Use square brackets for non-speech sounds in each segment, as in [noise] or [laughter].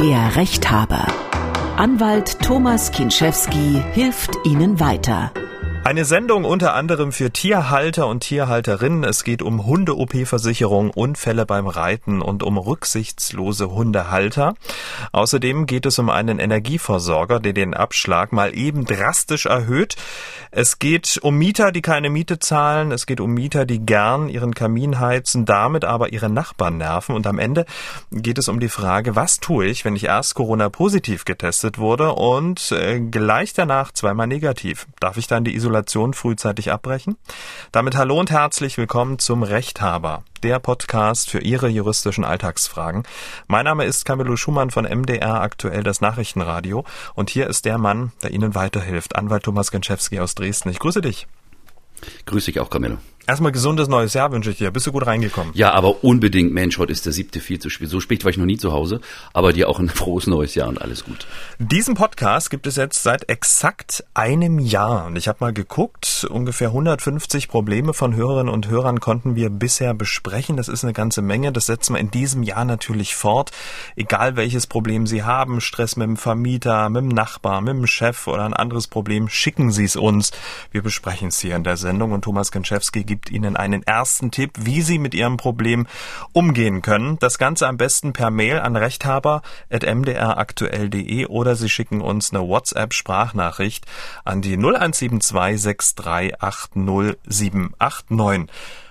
Der Rechthaber. Anwalt Thomas Kinschewski hilft Ihnen weiter. Eine Sendung unter anderem für Tierhalter und Tierhalterinnen. Es geht um Hunde-OP-Versicherung, Unfälle beim Reiten und um rücksichtslose Hundehalter. Außerdem geht es um einen Energieversorger, der den Abschlag mal eben drastisch erhöht. Es geht um Mieter, die keine Miete zahlen. Es geht um Mieter, die gern ihren Kamin heizen, damit aber ihre Nachbarn nerven. Und am Ende geht es um die Frage, was tue ich, wenn ich erst Corona positiv getestet wurde und äh, gleich danach zweimal negativ? Darf ich dann die Isolation Isolation frühzeitig abbrechen? Damit hallo und herzlich willkommen zum Rechthaber, der Podcast für Ihre juristischen Alltagsfragen. Mein Name ist Camillo Schumann von MDR aktuell das Nachrichtenradio und hier ist der Mann, der Ihnen weiterhilft, Anwalt Thomas Genschewski aus Dresden. Ich grüße dich. Grüße dich auch, Camillo. Erstmal gesundes neues Jahr wünsche ich dir. Bist du gut reingekommen? Ja, aber unbedingt, Mensch, heute ist der siebte viel zu spät. So spät war ich noch nie zu Hause, aber dir auch ein [laughs] frohes neues Jahr und alles gut. Diesen Podcast gibt es jetzt seit exakt einem Jahr. Und ich habe mal geguckt, ungefähr 150 Probleme von Hörerinnen und Hörern konnten wir bisher besprechen. Das ist eine ganze Menge. Das setzen wir in diesem Jahr natürlich fort. Egal welches Problem Sie haben, Stress mit dem Vermieter, mit dem Nachbar, mit dem Chef oder ein anderes Problem, schicken Sie es uns. Wir besprechen es hier in der Sendung und Thomas Genschewski gibt gibt Ihnen einen ersten Tipp, wie Sie mit Ihrem Problem umgehen können. Das Ganze am besten per Mail an rechthaber.mdraktuell.de oder Sie schicken uns eine WhatsApp-Sprachnachricht an die 0172 6380789.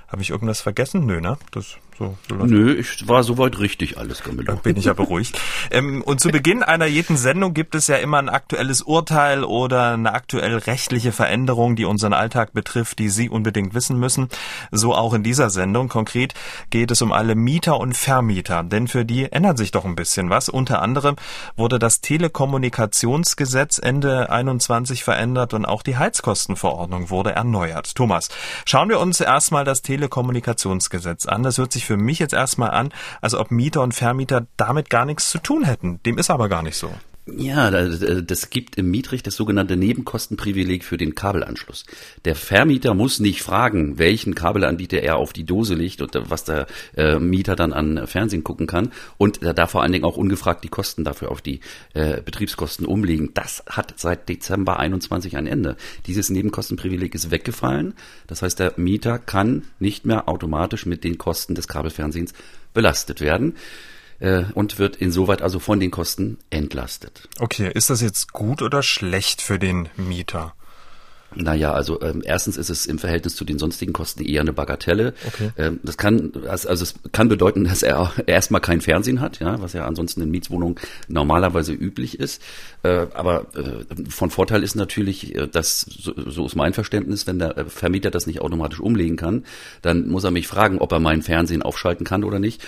Habe ich irgendwas vergessen? Nö, ne? Das so, so Nö, ich war soweit richtig alles, Camillo. Da bin ich ja beruhigt. [laughs] ähm, und zu Beginn einer jeden Sendung gibt es ja immer ein aktuelles Urteil oder eine aktuell rechtliche Veränderung, die unseren Alltag betrifft, die Sie unbedingt wissen müssen. So auch in dieser Sendung. Konkret geht es um alle Mieter und Vermieter, denn für die ändert sich doch ein bisschen was. Unter anderem wurde das Telekommunikationsgesetz Ende 21 verändert und auch die Heizkostenverordnung wurde erneuert. Thomas, schauen wir uns erstmal das Telekommunikationsgesetz an. Das hört sich für mich jetzt erstmal an, als ob Mieter und Vermieter damit gar nichts zu tun hätten. Dem ist aber gar nicht so. Ja, das gibt im Mietrecht das sogenannte Nebenkostenprivileg für den Kabelanschluss. Der Vermieter muss nicht fragen, welchen Kabelanbieter er auf die Dose legt und was der äh, Mieter dann an Fernsehen gucken kann. Und er darf vor allen Dingen auch ungefragt die Kosten dafür auf die äh, Betriebskosten umlegen. Das hat seit Dezember 21 ein Ende. Dieses Nebenkostenprivileg ist weggefallen. Das heißt, der Mieter kann nicht mehr automatisch mit den Kosten des Kabelfernsehens belastet werden äh, und wird insoweit also von den Kosten entlastet. Okay, ist das jetzt gut oder schlecht für den Mieter? Naja, also ähm, erstens ist es im Verhältnis zu den sonstigen Kosten eher eine Bagatelle. Okay. Ähm, das kann also es kann bedeuten, [laughs] dass er erstmal kein Fernsehen hat, ja, was ja ansonsten in Mietswohnungen normalerweise üblich ist. Äh, aber äh, von Vorteil ist natürlich, äh, dass so, so ist mein Verständnis, wenn der Vermieter das nicht automatisch umlegen kann, dann muss er mich fragen, ob er meinen Fernsehen aufschalten kann oder nicht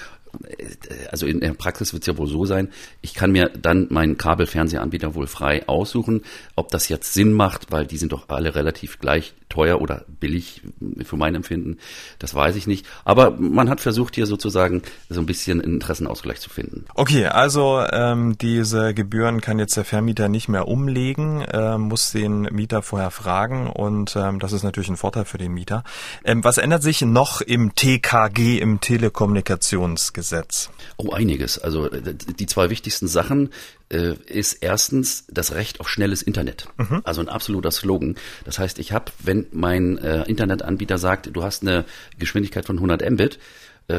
also in der Praxis wird es ja wohl so sein, ich kann mir dann meinen Kabelfernsehanbieter wohl frei aussuchen. Ob das jetzt Sinn macht, weil die sind doch alle relativ gleich teuer oder billig für mein Empfinden, das weiß ich nicht. Aber man hat versucht hier sozusagen so ein bisschen einen Interessenausgleich zu finden. Okay, also ähm, diese Gebühren kann jetzt der Vermieter nicht mehr umlegen, äh, muss den Mieter vorher fragen und ähm, das ist natürlich ein Vorteil für den Mieter. Ähm, was ändert sich noch im TKG, im Telekommunikationsgesetz? Gesetz? Oh, einiges. Also die zwei wichtigsten Sachen äh, ist erstens das Recht auf schnelles Internet. Mhm. Also ein absoluter Slogan. Das heißt, ich habe, wenn mein äh, Internetanbieter sagt, du hast eine Geschwindigkeit von 100 Mbit, äh,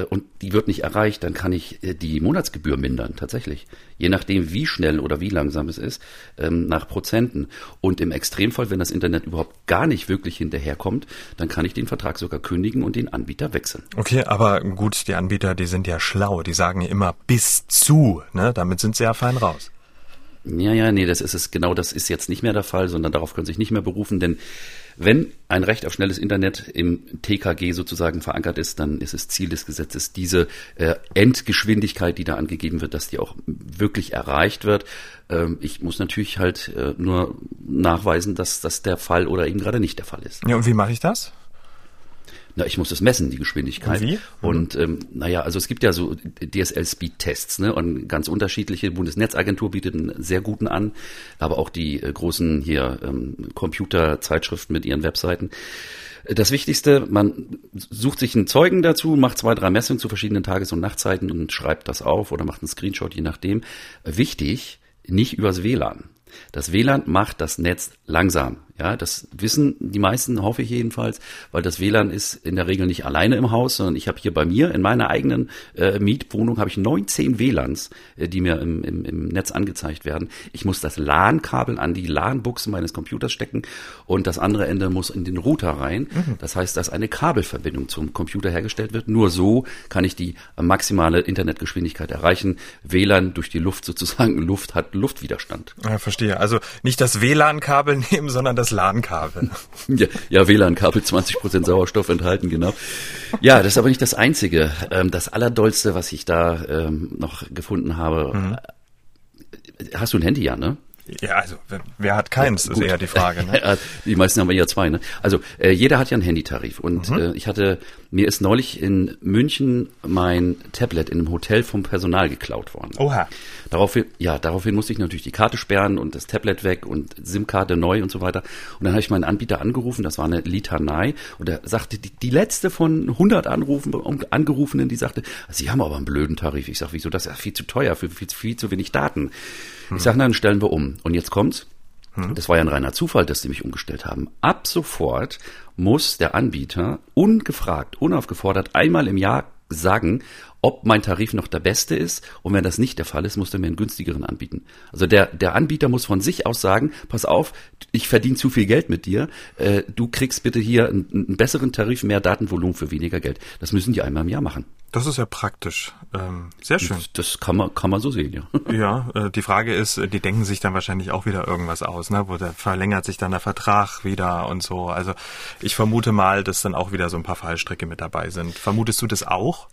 und die wird nicht erreicht, dann kann ich äh, die Monatsgebühr mindern, tatsächlich. Je nachdem, wie schnell oder wie langsam es ist, ähm, nach Prozenten. Und im Extremfall, wenn das Internet überhaupt gar nicht wirklich hinterherkommt, dann kann ich den Vertrag sogar kündigen und den Anbieter wechseln. Okay, aber gut, die Anbieter, die sind ja schlau, die sagen immer bis zu, ne? Damit sind sie ja fein raus. Ja, ja, nee, das ist es, genau das ist jetzt nicht mehr der Fall, sondern darauf können Sie sich nicht mehr berufen, denn wenn ein Recht auf schnelles Internet im TKG sozusagen verankert ist, dann ist es Ziel des Gesetzes, diese äh, Endgeschwindigkeit, die da angegeben wird, dass die auch wirklich erreicht wird. Ähm, ich muss natürlich halt äh, nur nachweisen, dass das der Fall oder eben gerade nicht der Fall ist. Ja, und wie mache ich das? Na, ich muss es messen, die Geschwindigkeit. Und wie? Und ähm, naja, also es gibt ja so DSL-Speed-Tests, ne? Und ganz unterschiedliche. Bundesnetzagentur bietet einen sehr guten an, aber auch die äh, großen hier ähm, Computerzeitschriften mit ihren Webseiten. Das Wichtigste, man sucht sich einen Zeugen dazu, macht zwei, drei Messungen zu verschiedenen Tages- und Nachtzeiten und schreibt das auf oder macht einen Screenshot, je nachdem. Wichtig, nicht übers WLAN. Das WLAN macht das Netz langsam. Ja, das wissen die meisten, hoffe ich jedenfalls, weil das WLAN ist in der Regel nicht alleine im Haus, sondern ich habe hier bei mir in meiner eigenen äh, Mietwohnung habe ich 19 WLANs, äh, die mir im, im, im Netz angezeigt werden. Ich muss das LAN-Kabel an die LAN-Buchse meines Computers stecken und das andere Ende muss in den Router rein. Mhm. Das heißt, dass eine Kabelverbindung zum Computer hergestellt wird. Nur so kann ich die maximale Internetgeschwindigkeit erreichen. WLAN durch die Luft sozusagen, Luft hat Luftwiderstand. Ja, verstehe. Also nicht das WLAN-Kabel [laughs] nehmen, sondern das LAN-Kabel. Ja, ja WLAN-Kabel, 20% Sauerstoff enthalten, genau. Ja, das ist aber nicht das Einzige. Ähm, das Allerdollste, was ich da ähm, noch gefunden habe. Mhm. Hast du ein Handy, ja, ne? Ja, also wer hat keins, ja, ist eher die Frage. Ne? [laughs] die meisten haben ja zwei. Ne? Also äh, jeder hat ja einen Handytarif. Und mhm. äh, ich hatte, mir ist neulich in München mein Tablet in einem Hotel vom Personal geklaut worden. Oha. Daraufhin, ja, daraufhin musste ich natürlich die Karte sperren und das Tablet weg und SIM-Karte neu und so weiter. Und dann habe ich meinen Anbieter angerufen, das war eine Litanei, und er sagte, die, die letzte von 100 Anrufen, Angerufenen, die sagte, Sie haben aber einen blöden Tarif. Ich sage, wieso, das ist viel zu teuer, für viel, viel zu wenig Daten. Hm. Ich sage, dann stellen wir um. Und jetzt kommt's. Hm. Das war ja ein reiner Zufall, dass sie mich umgestellt haben. Ab sofort muss der Anbieter ungefragt, unaufgefordert einmal im Jahr sagen, ob mein Tarif noch der beste ist. Und wenn das nicht der Fall ist, muss er mir einen günstigeren anbieten. Also der, der Anbieter muss von sich aus sagen, pass auf, ich verdiene zu viel Geld mit dir, äh, du kriegst bitte hier einen, einen, besseren Tarif, mehr Datenvolumen für weniger Geld. Das müssen die einmal im Jahr machen. Das ist ja praktisch. Ähm, sehr schön. Das kann man, kann man so sehen, ja. [laughs] Ja, äh, die Frage ist, die denken sich dann wahrscheinlich auch wieder irgendwas aus, ne? Wo der verlängert sich dann der Vertrag wieder und so. Also ich vermute mal, dass dann auch wieder so ein paar Fallstricke mit dabei sind. Vermutest du das auch?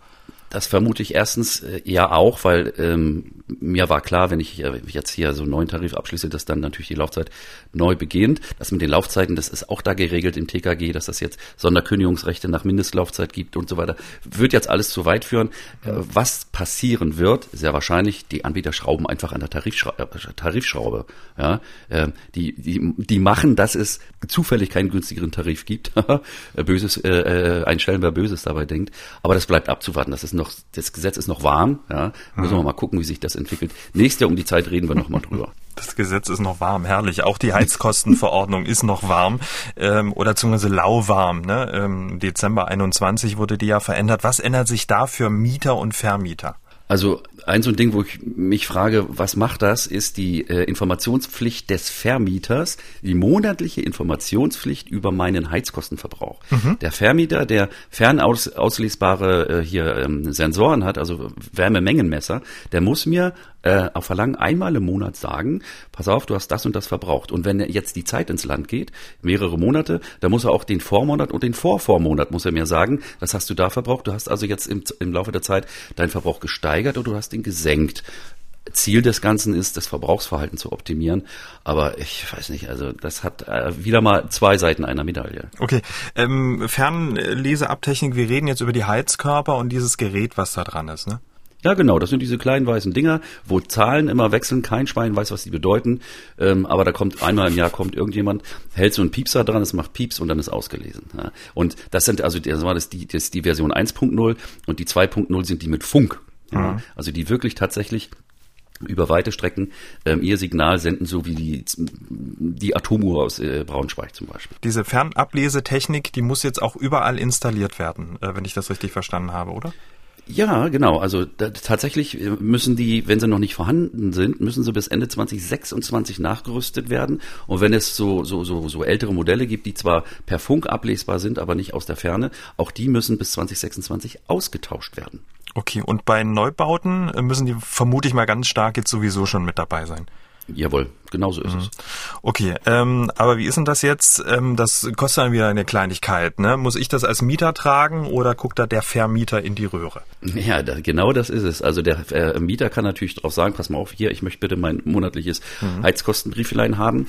Das vermute ich erstens äh, ja auch, weil ähm, mir war klar, wenn ich äh, jetzt hier so einen neuen Tarif abschließe, dass dann natürlich die Laufzeit neu beginnt. Das mit den Laufzeiten, das ist auch da geregelt im TKG, dass das jetzt Sonderkündigungsrechte nach Mindestlaufzeit gibt und so weiter. Wird jetzt alles zu weit führen. Äh, was passieren wird, sehr wahrscheinlich, die Anbieter schrauben einfach an der Tarifschra äh, Tarifschraube. Ja, äh, die, die, die machen, dass es zufällig keinen günstigeren Tarif gibt. [laughs] Böses, äh, äh, einstellen, wer Böses dabei denkt. Aber das bleibt abzuwarten. Das ist noch, das Gesetz ist noch warm, ja. Müssen wir mal gucken, wie sich das entwickelt. Nächstes Jahr um die Zeit reden wir nochmal drüber. [laughs] Das Gesetz ist noch warm, herrlich. Auch die Heizkostenverordnung ist noch warm ähm, oder beziehungsweise lauwarm. Ne? Ähm, Dezember 21 wurde die ja verändert. Was ändert sich da für Mieter und Vermieter? Also ein so ein Ding, wo ich mich frage, was macht das, ist die äh, Informationspflicht des Vermieters, die monatliche Informationspflicht über meinen Heizkostenverbrauch. Mhm. Der Vermieter, der fernauslesbare äh, hier ähm, Sensoren hat, also Wärmemengenmesser, der muss mir äh, auf Verlangen einmal im Monat sagen, pass auf, du hast das und das verbraucht. Und wenn jetzt die Zeit ins Land geht, mehrere Monate, dann muss er auch den Vormonat und den Vorvormonat muss er mir sagen, das hast du da verbraucht. Du hast also jetzt im, im Laufe der Zeit deinen Verbrauch gesteigert oder du hast ihn gesenkt. Ziel des Ganzen ist, das Verbrauchsverhalten zu optimieren. Aber ich weiß nicht, also das hat äh, wieder mal zwei Seiten einer Medaille. Okay, ähm, Fernleseabtechnik, wir reden jetzt über die Heizkörper und dieses Gerät, was da dran ist, ne? Ja, genau. Das sind diese kleinen weißen Dinger, wo Zahlen immer wechseln. Kein Schwein weiß, was die bedeuten. Ähm, aber da kommt einmal im Jahr kommt irgendjemand, hält so einen Piepser dran, es macht Pieps und dann ist ausgelesen. Ja. Und das sind also das war das die, das die Version 1.0 und die 2.0 sind die mit Funk. Ja. Mhm. Also die wirklich tatsächlich über weite Strecken ähm, ihr Signal senden, so wie die, die Atomuhr aus äh, Braunschweig zum Beispiel. Diese Fernablesetechnik, die muss jetzt auch überall installiert werden, äh, wenn ich das richtig verstanden habe, oder? Ja, genau. Also da, tatsächlich äh, müssen die, wenn sie noch nicht vorhanden sind, müssen sie bis Ende 2026 nachgerüstet werden. Und wenn es so, so, so, so ältere Modelle gibt, die zwar per Funk ablesbar sind, aber nicht aus der Ferne, auch die müssen bis 2026 ausgetauscht werden. Okay, und bei Neubauten müssen die vermute ich mal ganz stark jetzt sowieso schon mit dabei sein. Jawohl, genau so ist mhm. es. Okay, ähm, aber wie ist denn das jetzt? Ähm, das kostet dann wieder eine Kleinigkeit. Ne? Muss ich das als Mieter tragen oder guckt da der Vermieter in die Röhre? Ja, da, genau das ist es. Also der äh, Mieter kann natürlich darauf sagen, pass mal auf, hier, ich möchte bitte mein monatliches mhm. Heizkostenbriefelein haben.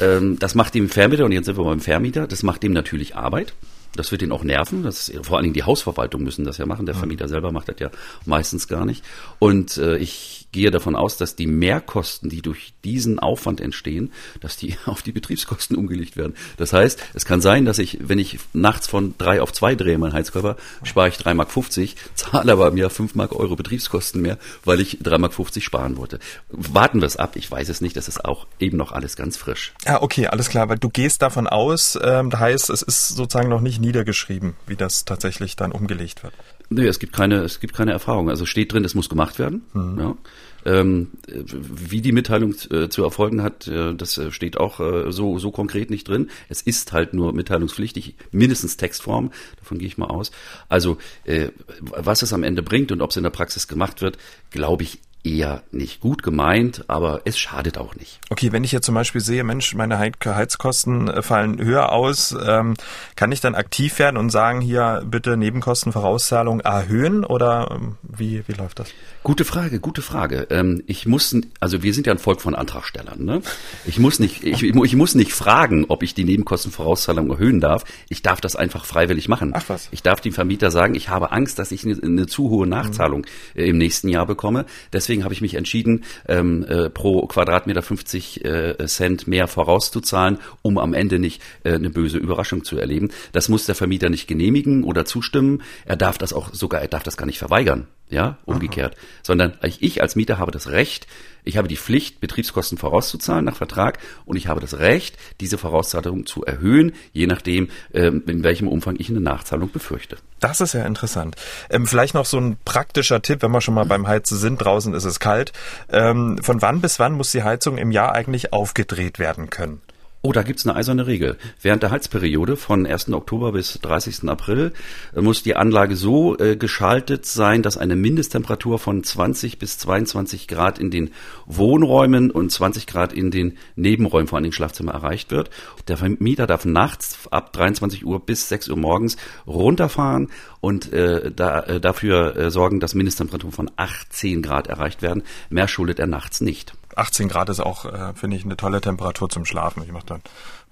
Ähm, das macht dem Vermieter, und jetzt sind wir beim Vermieter, das macht dem natürlich Arbeit. Das wird ihn auch nerven. Das ist, vor allen Dingen die Hausverwaltung müssen das ja machen. Der Vermieter selber macht das ja meistens gar nicht. Und äh, ich gehe davon aus, dass die Mehrkosten, die durch diesen Aufwand entstehen, dass die [laughs] auf die Betriebskosten umgelegt werden. Das heißt, es kann sein, dass ich, wenn ich nachts von drei auf zwei drehe, mein Heizkörper, spare ich drei Mark, fünfzig, zahle aber mir fünf Mark Euro Betriebskosten mehr, weil ich drei Mark fünfzig sparen wollte. Warten wir es ab. Ich weiß es nicht. Das ist auch eben noch alles ganz frisch. Ja, okay, alles klar. Weil du gehst davon aus, ähm, das heißt, es ist sozusagen noch nicht niedergeschrieben, wie das tatsächlich dann umgelegt wird. Nee, es gibt keine, es gibt keine Erfahrung. Also steht drin, es muss gemacht werden. Mhm. Ja. Ähm, wie die Mitteilung äh, zu erfolgen hat, äh, das äh, steht auch äh, so, so konkret nicht drin. Es ist halt nur mitteilungspflichtig, mindestens Textform, davon gehe ich mal aus. Also äh, was es am Ende bringt und ob es in der Praxis gemacht wird, glaube ich eher nicht gut gemeint, aber es schadet auch nicht. Okay, wenn ich jetzt zum Beispiel sehe, Mensch, meine Heizkosten äh, fallen höher aus, ähm, kann ich dann aktiv werden und sagen, hier bitte Nebenkostenvorauszahlung erhöhen oder ähm, wie, wie läuft das? Gute Frage, gute Frage. Ähm, ich muss, also wir sind ja ein Volk von Antragstellern. Ne? Ich muss nicht, ich, ich muss nicht fragen, ob ich die Nebenkostenvorauszahlung erhöhen darf. Ich darf das einfach freiwillig machen. Ach was. Ich darf dem Vermieter sagen, ich habe Angst, dass ich eine, eine zu hohe Nachzahlung mhm. im nächsten Jahr bekomme. Deswegen habe ich mich entschieden, ähm, äh, pro Quadratmeter 50 äh, Cent mehr vorauszuzahlen, um am Ende nicht äh, eine böse Überraschung zu erleben. Das muss der Vermieter nicht genehmigen oder zustimmen. Er darf das auch sogar, er darf das gar nicht verweigern ja, umgekehrt, Aha. sondern ich als Mieter habe das Recht, ich habe die Pflicht, Betriebskosten vorauszuzahlen nach Vertrag und ich habe das Recht, diese Vorauszahlung zu erhöhen, je nachdem, ähm, in welchem Umfang ich eine Nachzahlung befürchte. Das ist ja interessant. Ähm, vielleicht noch so ein praktischer Tipp, wenn wir schon mal beim Heizen sind, draußen ist es kalt. Ähm, von wann bis wann muss die Heizung im Jahr eigentlich aufgedreht werden können? Oh, da gibt's eine eiserne Regel. Während der Heizperiode von 1. Oktober bis 30. April äh, muss die Anlage so äh, geschaltet sein, dass eine Mindesttemperatur von 20 bis 22 Grad in den Wohnräumen und 20 Grad in den Nebenräumen, vor allem in den Schlafzimmern, erreicht wird. Der Vermieter darf nachts ab 23 Uhr bis 6 Uhr morgens runterfahren und äh, da, äh, dafür äh, sorgen, dass Mindesttemperaturen von 18 Grad erreicht werden. Mehr schuldet er nachts nicht. 18 Grad ist auch, äh, finde ich, eine tolle Temperatur zum Schlafen. Ich mach dann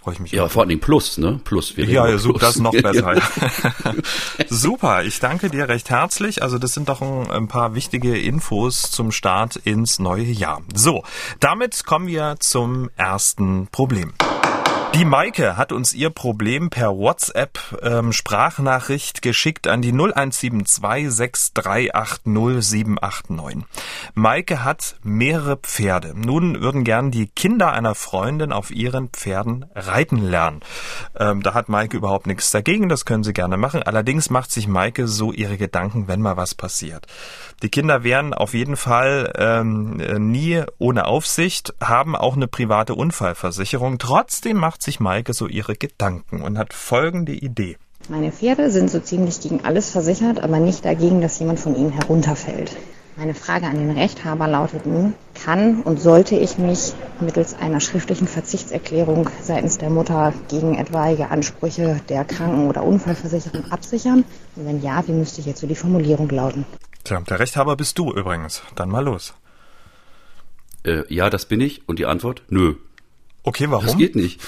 freue ich mich. Ja, vor allem Plus, ne? Plus. Wir ja, ja, super, das ist noch [laughs] besser. [laughs] Super, ich danke dir recht herzlich. Also das sind doch ein, ein, paar wichtige Infos zum Start ins neue Jahr. So, damit kommen wir zum ersten Problem. Die Maike hat uns ihr Problem per WhatsApp ähm, Sprachnachricht geschickt an die 0172 6380789. Maike hat mehrere Pferde. Nun würden gern die Kinder einer Freundin auf ihren Pferden reiten lernen. Ähm, da hat Maike überhaupt nichts dagegen, das können sie gerne machen. Allerdings macht sich Maike so ihre Gedanken, wenn mal was passiert. Die Kinder wären auf jeden Fall ähm, nie ohne Aufsicht, haben auch eine private Unfallversicherung. Trotzdem macht sich Maike so ihre Gedanken und hat folgende Idee. Meine Pferde sind so ziemlich gegen alles versichert, aber nicht dagegen, dass jemand von ihnen herunterfällt. Meine Frage an den Rechthaber lautet nun, kann und sollte ich mich mittels einer schriftlichen Verzichtserklärung seitens der Mutter gegen etwaige Ansprüche der Kranken- oder Unfallversicherung absichern? Und wenn ja, wie müsste jetzt so die Formulierung lauten? Tja, der Rechthaber bist du übrigens. Dann mal los. Äh, ja, das bin ich. Und die Antwort? Nö. Okay, warum? Das geht nicht.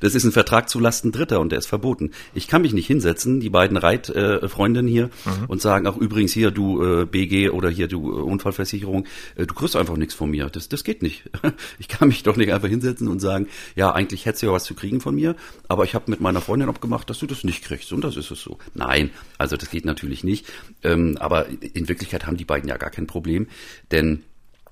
Das ist ein Vertrag zu Lasten Dritter und der ist verboten. Ich kann mich nicht hinsetzen, die beiden Reitfreundinnen hier, mhm. und sagen, ach übrigens hier, du äh, BG oder hier, du äh, Unfallversicherung, äh, du kriegst einfach nichts von mir. Das, das geht nicht. [laughs] Ich kann mich doch nicht einfach hinsetzen und sagen, ja, eigentlich hättest du ja was zu kriegen von mir, aber ich habe mit meiner Freundin abgemacht, dass du das nicht kriegst. Und das ist es so. Nein, also das geht natürlich nicht. Ähm, aber in Wirklichkeit haben die beiden ja gar kein Problem, denn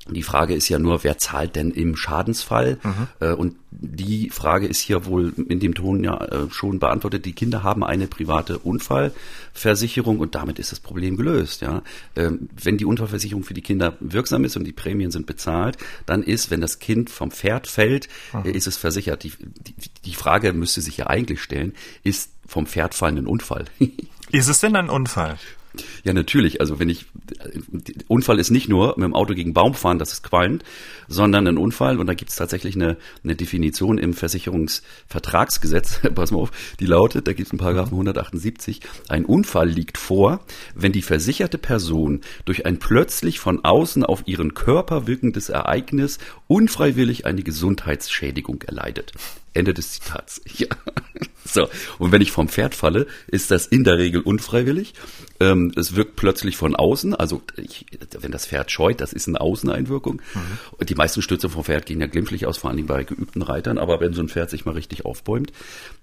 die Frage ist ja nur, wer zahlt denn im Schadensfall? Mhm. Äh, und die Frage ist hier wohl in dem Ton ja äh, schon beantwortet. Die Kinder haben eine private Unfallversicherung und damit ist das Problem gelöst. Ja, ähm, wenn die Unfallversicherung für die Kinder wirksam ist und die Prämien sind bezahlt, dann ist, wenn das Kind vom Pferd fällt, mhm. ist es versichert. Die, die, die Frage müsste sich ja eigentlich stellen: Ist vom Pferd fallen ein Unfall? [laughs] ist es denn ein Unfall? Ja, natürlich. Also wenn ich Unfall ist nicht nur mit dem Auto gegen Baum fahren, das ist qualmt, sondern ein Unfall, und da gibt es tatsächlich eine, eine Definition im Versicherungsvertragsgesetz, [laughs] pass mal auf, die lautet, da gibt es einen Paragraphen 178, ein Unfall liegt vor, wenn die versicherte Person durch ein plötzlich von außen auf ihren Körper wirkendes Ereignis unfreiwillig eine Gesundheitsschädigung erleidet. Ende des Zitats. [laughs] Ja. So, und wenn ich vom Pferd falle, ist das in der Regel unfreiwillig. Ähm, es wirkt plötzlich von außen, also ich, wenn das Pferd scheut, das ist eine Außeneinwirkung. Mhm. Die meisten Stütze vom Pferd gehen ja glimpflich aus, vor allem bei geübten Reitern, aber wenn so ein Pferd sich mal richtig aufbäumt,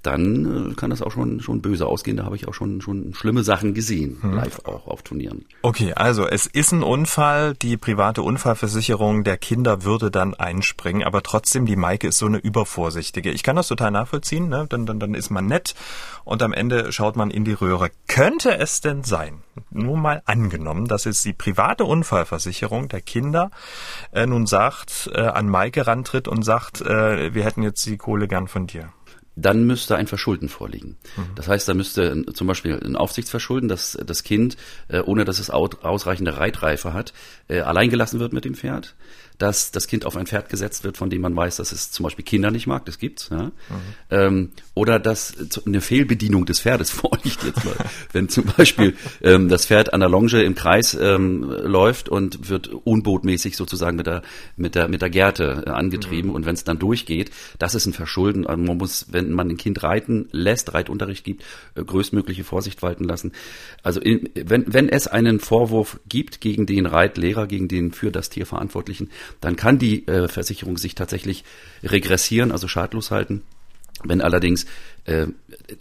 dann äh, kann das auch schon, schon böse ausgehen. Da habe ich auch schon, schon schlimme Sachen gesehen, mhm. live auch auf Turnieren. Okay, also es ist ein Unfall, die private Unfallversicherung der Kinder würde dann einspringen, aber trotzdem, die Maike ist so eine übervorsichtige. Ich kann das total nachvollziehen, ne? dann, dann, dann ist man nett und am Ende schaut man in die Röhre. Könnte es denn sein, nur mal angenommen, dass jetzt die private Unfallversicherung der Kinder äh, nun sagt, äh, an Maike rantritt und sagt, äh, wir hätten jetzt die Kohle gern von dir? dann müsste ein Verschulden vorliegen. Mhm. Das heißt, da müsste zum Beispiel ein Aufsichtsverschulden, dass das Kind, äh, ohne dass es ausreichende Reitreife hat, äh, alleingelassen wird mit dem Pferd dass das Kind auf ein Pferd gesetzt wird, von dem man weiß, dass es zum Beispiel Kinder nicht mag, das gibt's. Ja? Mhm. Ähm, oder dass eine Fehlbedienung des Pferdes [laughs] vorliegt jetzt mal. Wenn zum Beispiel ähm, das Pferd an der Longe im Kreis ähm, läuft und wird unbotmäßig sozusagen mit der mit der mit der Gerte äh, angetrieben mhm. und wenn es dann durchgeht, das ist ein Verschulden. Also man muss, wenn man ein Kind reiten lässt, Reitunterricht gibt, äh, größtmögliche Vorsicht walten lassen. Also in, wenn wenn es einen Vorwurf gibt gegen den Reitlehrer, gegen den für das Tier Verantwortlichen, dann kann die äh, Versicherung sich tatsächlich regressieren, also schadlos halten. Wenn allerdings, äh,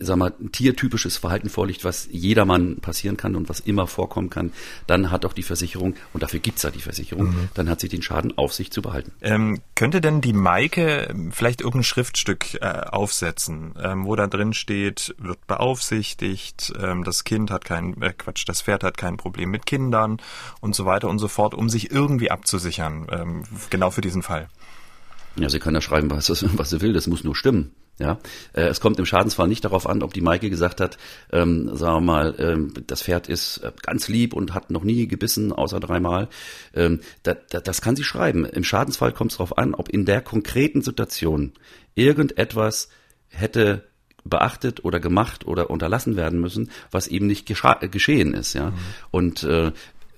sag mal, ein tiertypisches Verhalten vorliegt, was jedermann passieren kann und was immer vorkommen kann, dann hat auch die Versicherung, und dafür gibt's ja die Versicherung, mhm. dann hat sie den Schaden auf sich zu behalten. Ähm, könnte denn die Maike vielleicht irgendein Schriftstück äh, aufsetzen, ähm, wo da drin steht, wird beaufsichtigt, ähm, das Kind hat kein, äh, Quatsch, das Pferd hat kein Problem mit Kindern und so weiter und so fort, um sich irgendwie abzusichern, ähm, genau für diesen Fall? Ja, sie kann ja schreiben, was, was sie will, das muss nur stimmen. Ja, äh, es kommt im Schadensfall nicht darauf an, ob die Maike gesagt hat, ähm, sagen wir mal, ähm, das Pferd ist äh, ganz lieb und hat noch nie gebissen, außer dreimal. Ähm, da, da, das kann sie schreiben. Im Schadensfall kommt es darauf an, ob in der konkreten Situation irgendetwas hätte beachtet oder gemacht oder unterlassen werden müssen, was eben nicht geschehen ist, ja. Mhm. Und äh,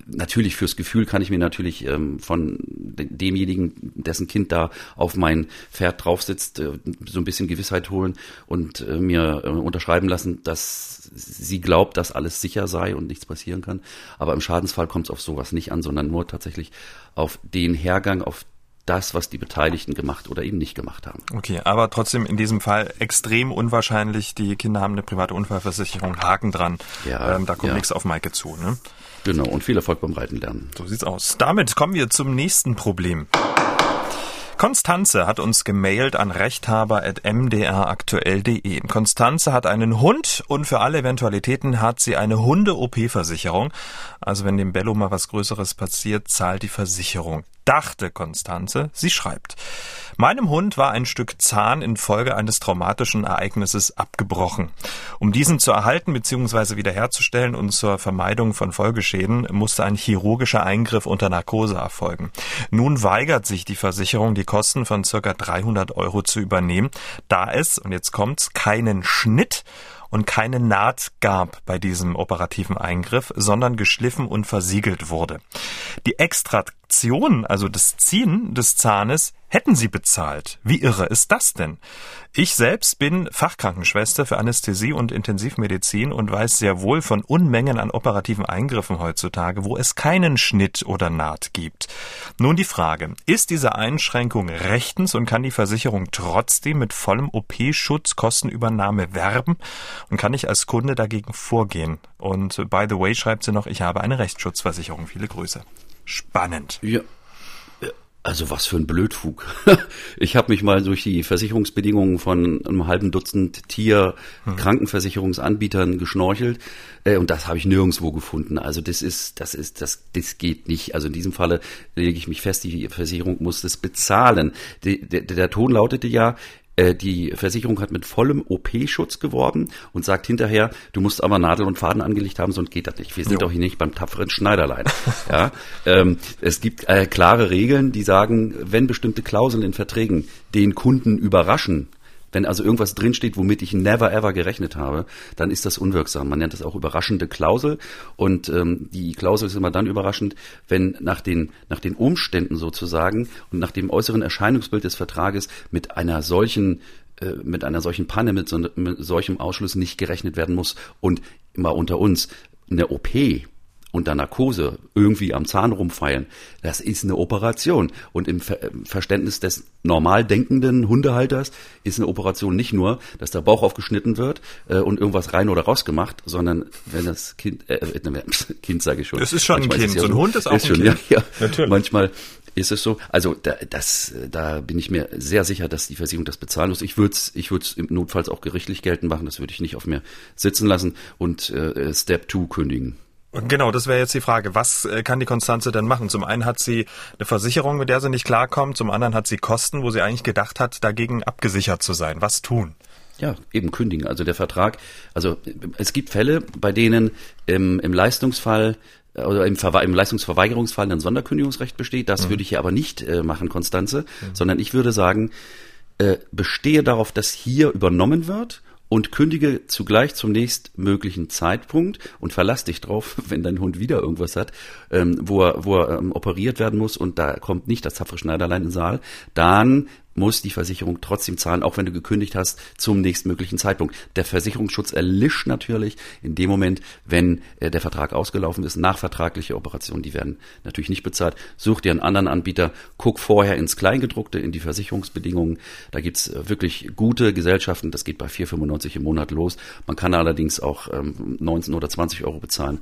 natürlich fürs Gefühl kann ich mir natürlich ähm, von demjenigen, dessen Kind da auf mein Pferd drauf sitzt, äh, so ein bisschen Gewissheit holen und äh, mir äh, unterschreiben lassen, dass sie glaubt, dass alles sicher sei und nichts passieren kann. Aber im Schadensfall kommt es auf sowas nicht an, sondern nur tatsächlich auf den Hergang, auf das, was die Beteiligten gemacht oder eben nicht gemacht haben. Okay, aber trotzdem in diesem Fall extrem unwahrscheinlich. Die Kinder haben eine private Unfallversicherung, Haken dran. Ja, ähm, da kommt ja. nichts auf Maike zu. Ne? Genau, und viel Erfolg beim Reiten lernen. So sieht's aus. Damit kommen wir zum nächsten Problem. Konstanze hat uns gemailt an rechthaber.mdraktuell.de. Konstanze hat einen Hund und für alle Eventualitäten hat sie eine Hunde-OP-Versicherung. Also wenn dem Bello mal was Größeres passiert, zahlt die Versicherung dachte Konstanze. Sie schreibt. Meinem Hund war ein Stück Zahn infolge eines traumatischen Ereignisses abgebrochen. Um diesen zu erhalten bzw. wiederherzustellen und zur Vermeidung von Folgeschäden musste ein chirurgischer Eingriff unter Narkose erfolgen. Nun weigert sich die Versicherung, die Kosten von circa 300 Euro zu übernehmen, da es, und jetzt kommt's, keinen Schnitt und keine Naht gab bei diesem operativen Eingriff, sondern geschliffen und versiegelt wurde. Die Extraktion, also das Ziehen des Zahnes, hätten sie bezahlt. Wie irre ist das denn? Ich selbst bin Fachkrankenschwester für Anästhesie und Intensivmedizin und weiß sehr wohl von Unmengen an operativen Eingriffen heutzutage, wo es keinen Schnitt oder Naht gibt. Nun die Frage, ist diese Einschränkung rechtens und kann die Versicherung trotzdem mit vollem OP-Schutz Kostenübernahme werben und kann ich als Kunde dagegen vorgehen? Und by the way schreibt sie noch, ich habe eine Rechtsschutzversicherung. Viele Grüße. Spannend. Ja, also was für ein Blödfug. [laughs] Ich habe mich mal durch die Versicherungsbedingungen von einem halben Dutzend Tier-Krankenversicherungsanbietern geschnorchelt äh, und das habe ich nirgendwo gefunden. Also das ist, das ist, das, das geht nicht. Also in diesem Falle lege ich mich fest, die Versicherung muss das bezahlen. Die, der, der Ton lautete ja, Äh, die Versicherung hat mit vollem OP-Schutz geworben und sagt hinterher, du musst aber Nadel und Faden angelegt haben, sonst geht das nicht. Wir sind jo. doch hier nicht beim tapferen Schneiderlein. [laughs] ja, ähm, es gibt äh, klare Regeln, die sagen, wenn bestimmte Klauseln in Verträgen den Kunden überraschen, wenn also irgendwas drinsteht, womit ich never ever gerechnet habe, dann ist das unwirksam. Man nennt das auch überraschende Klausel. Und ähm, die Klausel ist immer dann überraschend, wenn nach den, nach den Umständen sozusagen und nach dem äußeren Erscheinungsbild des Vertrages mit einer solchen äh, mit einer solchen Panne, mit, so, mit solchem Ausschluss nicht gerechnet werden muss. Und immer unter uns, eine OP unter Narkose irgendwie am Zahn rumfeilen, das ist eine Operation. Und im Verständnis des normal denkenden Hundehalters ist eine Operation nicht nur, dass der Bauch aufgeschnitten wird äh, und irgendwas rein oder raus gemacht, sondern wenn das Kind, äh, [laughs] Kind sage ich schon. Das ist schon manchmal ein Kind, ja so ein Hund ist auch ist ein schon, Kind. Ja, ja. Natürlich. Manchmal ist es so. Also da, das, da bin ich mir sehr sicher, dass die Versicherung das bezahlen muss. Ich würde es ich würd's im Notfalls auch gerichtlich geltend machen. Das würde ich nicht auf mir sitzen lassen und äh, Step 2 kündigen. Genau, das wäre jetzt die Frage. Was äh, kann die Konstanze denn machen? Zum einen hat sie eine Versicherung, mit der sie nicht klarkommt, zum anderen hat sie Kosten, wo sie eigentlich gedacht hat, dagegen abgesichert zu sein. Was tun? Ja, eben kündigen. Also der Vertrag, also es gibt Fälle, bei denen im, im Leistungsfall oder im, im Leistungsverweigerungsfall ein Sonderkündigungsrecht besteht. Das mhm. würde ich hier aber nicht äh, machen, Konstanze, mhm. sondern ich würde sagen, äh, bestehe darauf, dass hier übernommen wird und kündige zugleich zum nächstmöglichen Zeitpunkt und verlass dich drauf, [laughs] wenn dein Hund wieder irgendwas hat, ähm, wo er, wo er ähm, operiert werden muss und da kommt nicht das tapfere Schneiderlein in den Saal, dann muss die Versicherung trotzdem zahlen, auch wenn du gekündigt hast, zum nächstmöglichen Zeitpunkt. Der Versicherungsschutz erlischt natürlich in dem Moment, wenn äh, der Vertrag ausgelaufen ist. Nachvertragliche Operationen, die werden natürlich nicht bezahlt. Such dir einen anderen Anbieter, guck vorher ins Kleingedruckte, in die Versicherungsbedingungen. Da gibt's äh, wirklich gute Gesellschaften, das geht bei 4,95 im Monat los. Man kann allerdings auch ähm, 19 oder 20 Euro bezahlen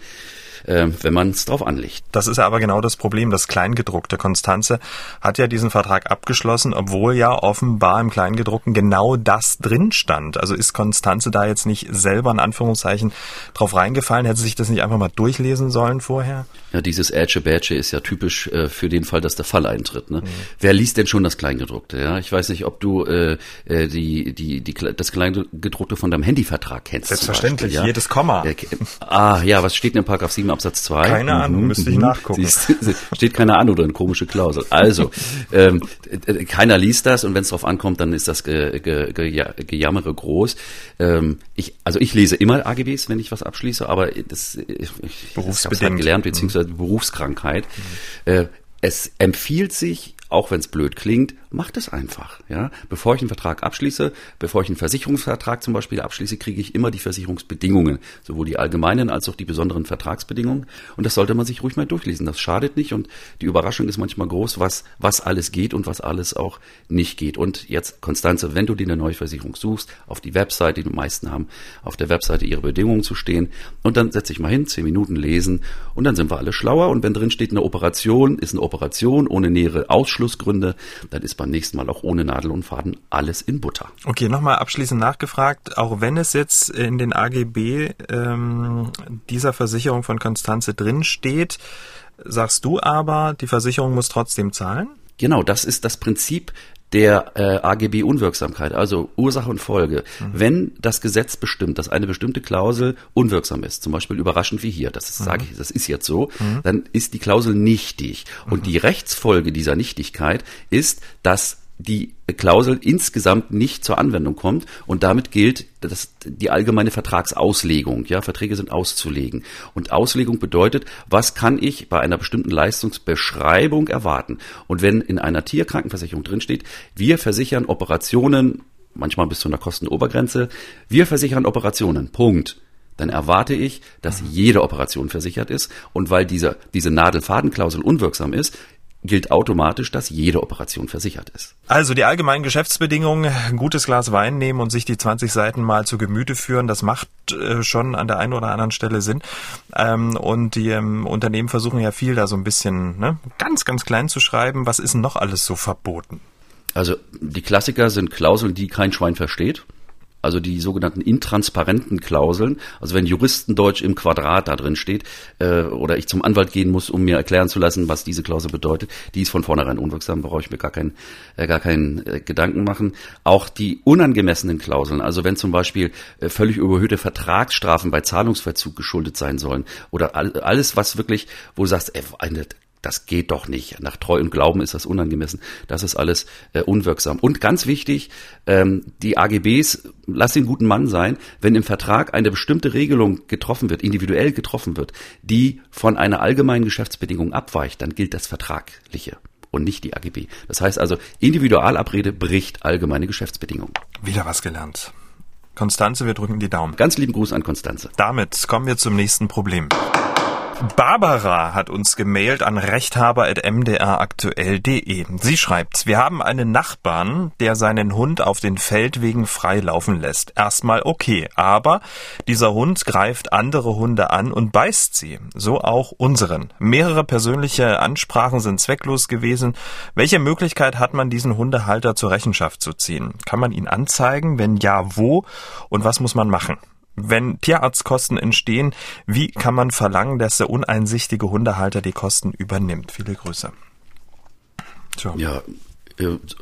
äh, wenn man es drauf anlegt. Das ist ja aber genau das Problem. Das Kleingedruckte Konstanze hat ja diesen Vertrag abgeschlossen, obwohl ja offenbar im Kleingedruckten genau das drin stand. Also ist Konstanze da jetzt nicht selber in Anführungszeichen drauf reingefallen? Hätte sie sich das nicht einfach mal durchlesen sollen vorher? Ja, dieses Ätsche Bätsche ist ja typisch äh, für den Fall, dass der Fall eintritt. Ne? Mhm. Wer liest denn schon das Kleingedruckte? Ja, ich weiß nicht, ob du äh, äh die, die, die, das Kleingedruckte von deinem Handyvertrag kennst. Selbstverständlich, Beispiel, ja? jedes Komma. Äh, ah, ja, was steht denn in Paragraph 7 Absatz 2? Keine Ahnung, mhm, müsste ich mhm. nachgucken. Siehst, steht keine Ahnung drin, komische Klausel. Also, ähm, keiner liest das und wenn es drauf ankommt, dann ist das ge, ge, ge, Gejammere groß. Ähm, ich, also ich lese immer AGBs, wenn ich was abschließe, aber das, ich, ich habe halt gelernt, beziehungsweise Berufskrankheit. Mhm. Äh, es empfiehlt sich, auch wenn es blöd klingt, macht es einfach. Ja, bevor ich einen Vertrag abschließe, bevor ich einen Versicherungsvertrag zum Beispiel abschließe, kriege ich immer die Versicherungsbedingungen, sowohl die allgemeinen als auch die besonderen Vertragsbedingungen. Und das sollte man sich ruhig mal durchlesen. Das schadet nicht und die Überraschung ist manchmal groß, was was alles geht und was alles auch nicht geht. Und jetzt Konstanze, wenn du dir eine neue Versicherung suchst, auf die Webseite, die meisten haben auf der Webseite ihre Bedingungen zu stehen und dann setze ich mal hin, zehn Minuten lesen und dann sind wir alle schlauer. Und wenn drin steht eine Operation, ist eine Operation ohne nähere Ausschlussgründe, dann ist beim nächsten Mal auch ohne Nadel und Faden alles in Butter. Okay, nochmal abschließend nachgefragt, auch wenn es jetzt in den AGB ähm, dieser Versicherung von Konstanze drin steht, sagst du aber, die Versicherung muss trotzdem zahlen? Genau, das ist das Prinzip der äh, AGB-Unwirksamkeit, also Ursache und Folge. Mhm. Wenn das Gesetz bestimmt, dass eine bestimmte Klausel unwirksam ist, zum Beispiel überraschend wie hier, das mhm. sage ich, das ist jetzt so, mhm. dann ist die Klausel nichtig. Und mhm. die Rechtsfolge dieser Nichtigkeit ist, dass die Klausel insgesamt nicht zur Anwendung kommt und damit gilt das, die allgemeine Vertragsauslegung. Ja, Verträge sind auszulegen. Und Auslegung bedeutet, was kann ich bei einer bestimmten Leistungsbeschreibung erwarten? Und wenn in einer Tierkrankenversicherung drinsteht, wir versichern Operationen, manchmal bis zu einer Kostenobergrenze, wir versichern Operationen, Punkt dann erwarte ich, dass jede Operation versichert ist. Und weil diese, diese Nadelfadenklausel unwirksam ist, gilt automatisch, dass jede Operation versichert ist. Also die allgemeinen Geschäftsbedingungen, ein gutes Glas Wein nehmen und sich die 20 Seiten mal zu Gemüte führen, das macht äh, schon an der einen oder anderen Stelle Sinn. Ähm, und die ähm, Unternehmen versuchen ja viel da so ein bisschen ne, ganz, ganz klein zu schreiben. Was ist denn noch alles so verboten? Also die Klassiker sind Klauseln, die kein Schwein versteht. Also die sogenannten intransparenten Klauseln, also wenn Juristendeutsch im Quadrat da drin steht äh, oder ich zum Anwalt gehen muss, um mir erklären zu lassen, was diese Klausel bedeutet, die ist von vornherein unwirksam, brauche ich mir gar keinen äh, gar keinen äh, Gedanken machen. Auch die unangemessenen Klauseln, also wenn zum Beispiel äh, völlig überhöhte Vertragsstrafen bei Zahlungsverzug geschuldet sein sollen oder all, alles, was wirklich, wo du sagst, ey, eine das geht doch nicht. Nach Treu und Glauben ist das unangemessen. Das ist alles äh, unwirksam. Und ganz wichtig, ähm, die AGBs, lass den guten Mann sein, wenn im Vertrag eine bestimmte Regelung getroffen wird, individuell getroffen wird, die von einer allgemeinen Geschäftsbedingung abweicht, dann gilt das Vertragliche und nicht die AGB. Das heißt also, Individualabrede bricht allgemeine Geschäftsbedingungen. Wieder was gelernt. Konstanze, wir drücken die Daumen. Ganz lieben Gruß an Konstanze. Damit kommen wir zum nächsten Problem. Barbara hat uns gemailt an rechthaber.mdraktuell.de. Sie schreibt, wir haben einen Nachbarn, der seinen Hund auf den Feldwegen frei laufen lässt. Erstmal okay, aber dieser Hund greift andere Hunde an und beißt sie. So auch unseren. Mehrere persönliche Ansprachen sind zwecklos gewesen. Welche Möglichkeit hat man, diesen Hundehalter zur Rechenschaft zu ziehen? Kann man ihn anzeigen? Wenn ja, wo? Und was muss man machen? Wenn Tierarztkosten entstehen, wie kann man verlangen, dass der uneinsichtige Hundehalter die Kosten übernimmt? Viele Grüße. Tja. Ja,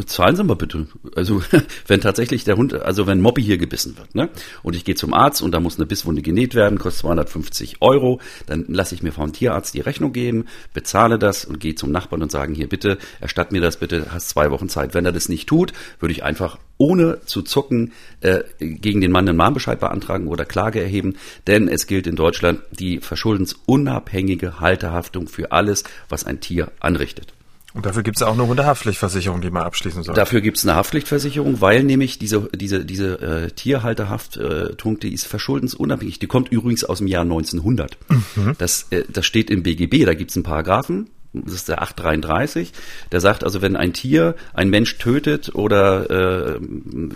zahlen Sie mal bitte. Also [laughs] wenn tatsächlich der Hund, also wenn Mobby hier gebissen wird, ne, und ich gehe zum Arzt und da muss eine Bisswunde genäht werden, kostet 250 Euro, dann lasse ich mir vom Tierarzt die Rechnung geben, bezahle das und gehe zum Nachbarn und sagen, hier bitte, erstatt mir das bitte, hast zwei Wochen Zeit. Wenn er das nicht tut, würde ich einfach ohne zu zucken äh, gegen den Mann einen Mahnbescheid beantragen oder Klage erheben, denn es gilt in Deutschland die verschuldensunabhängige Halterhaftung für alles, was ein Tier anrichtet. Und dafür gibt es auch eine Hundehaftpflichtversicherung, die man abschließen soll. Dafür gibt es eine Haftpflichtversicherung, weil nämlich diese, diese, diese äh, Tierhalterhaftung, die ist verschuldensunabhängig. Die kommt übrigens aus dem Jahr 1900. Mhm. Das, äh, das steht im BGB, da gibt es einen Paragraphen, das ist der 833, der sagt also, wenn ein Tier ein Mensch tötet oder äh,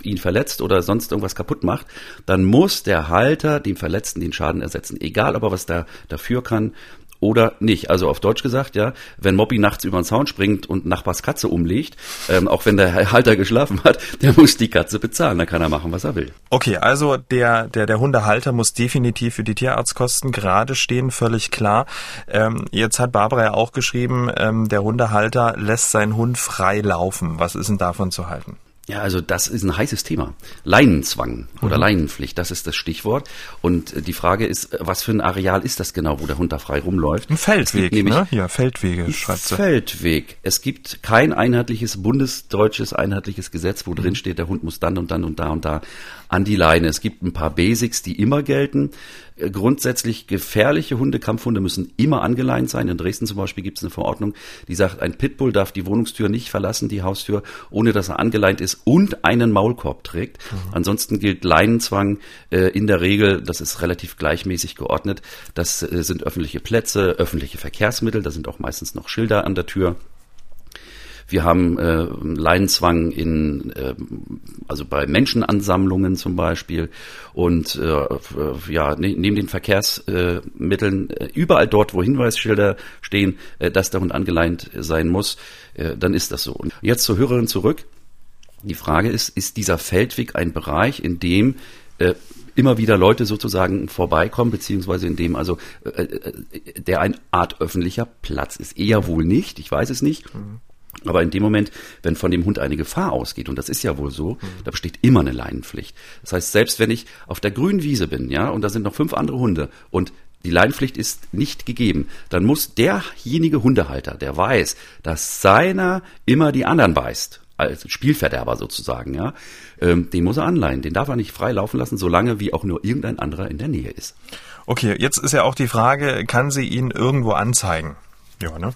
ihn verletzt oder sonst irgendwas kaputt macht, dann muss der Halter dem Verletzten den Schaden ersetzen, egal ob er was da dafür kann oder nicht. Also auf Deutsch gesagt, ja, wenn Mobby nachts über den Zaun springt und Nachbars Katze umlegt, ähm, auch wenn der Halter geschlafen hat, [laughs] der muss die Katze bezahlen, dann kann er machen, was er will. Okay, also der, der, der Hundehalter muss definitiv für die Tierarztkosten gerade stehen, völlig klar. Ähm, jetzt hat Barbara ja auch geschrieben, ähm, der Hundehalter lässt seinen Hund frei laufen. Was ist denn davon zu halten? Ja, also das ist ein heißes Thema. Leinenzwang oder mhm. Leinenpflicht, das ist das Stichwort. Und äh, die Frage ist, was für ein Areal ist das genau, wo der Hund da frei rumläuft? Ein Feldweg, nämlich ne? Ja, Feldwege, schreibt sie. Feldweg. Es gibt kein einheitliches bundesdeutsches einheitliches Gesetz, wo mhm. drin steht, der Hund muss dann und dann und da und da an die Leine. Es gibt ein paar Basics, die immer gelten. Grundsätzlich gefährliche Hunde, Kampfhunde müssen immer angeleint sein. In Dresden zum Beispiel gibt es eine Verordnung, die sagt, ein Pitbull darf die Wohnungstür nicht verlassen, die Haustür, ohne dass er angeleint ist und einen Maulkorb trägt. Mhm. Ansonsten gilt Leinenzwang äh, in der Regel, das ist relativ gleichmäßig geordnet. Das äh, sind öffentliche Plätze, öffentliche Verkehrsmittel, da sind auch meistens noch Schilder an der Tür. Wir haben äh, Leinenzwang in, äh, also bei Menschenansammlungen zum Beispiel und äh, ja ne, neben den Verkehrsmitteln äh, überall dort, wo Hinweisschilder stehen, äh, dass der Hund angeleint sein muss, äh, dann ist das so. Und jetzt zur Hörerin zurück. Die Frage ist, ist dieser Feldweg ein Bereich, in dem äh, immer wieder Leute sozusagen vorbeikommen, beziehungsweise in dem also äh, äh der eine Art öffentlicher Platz ist. Eher wohl nicht, ich weiß es nicht. Mhm. Aber in dem Moment, wenn von dem Hund eine Gefahr ausgeht, und das ist ja wohl so, mhm. da besteht immer eine Leinenpflicht. Das heißt, selbst wenn ich auf der grünen Wiese bin, ja, und da sind noch fünf andere Hunde und die Leinenpflicht ist nicht gegeben, dann muss derjenige Hundehalter, der weiß, dass seiner immer die anderen beißt, als Spielverderber sozusagen, ja, ähm, den muss er anleihen. Den darf er nicht frei laufen lassen, solange wie auch nur irgendein anderer in der Nähe ist. Okay, jetzt ist ja auch die Frage, kann sie ihn irgendwo anzeigen? Ja, ne?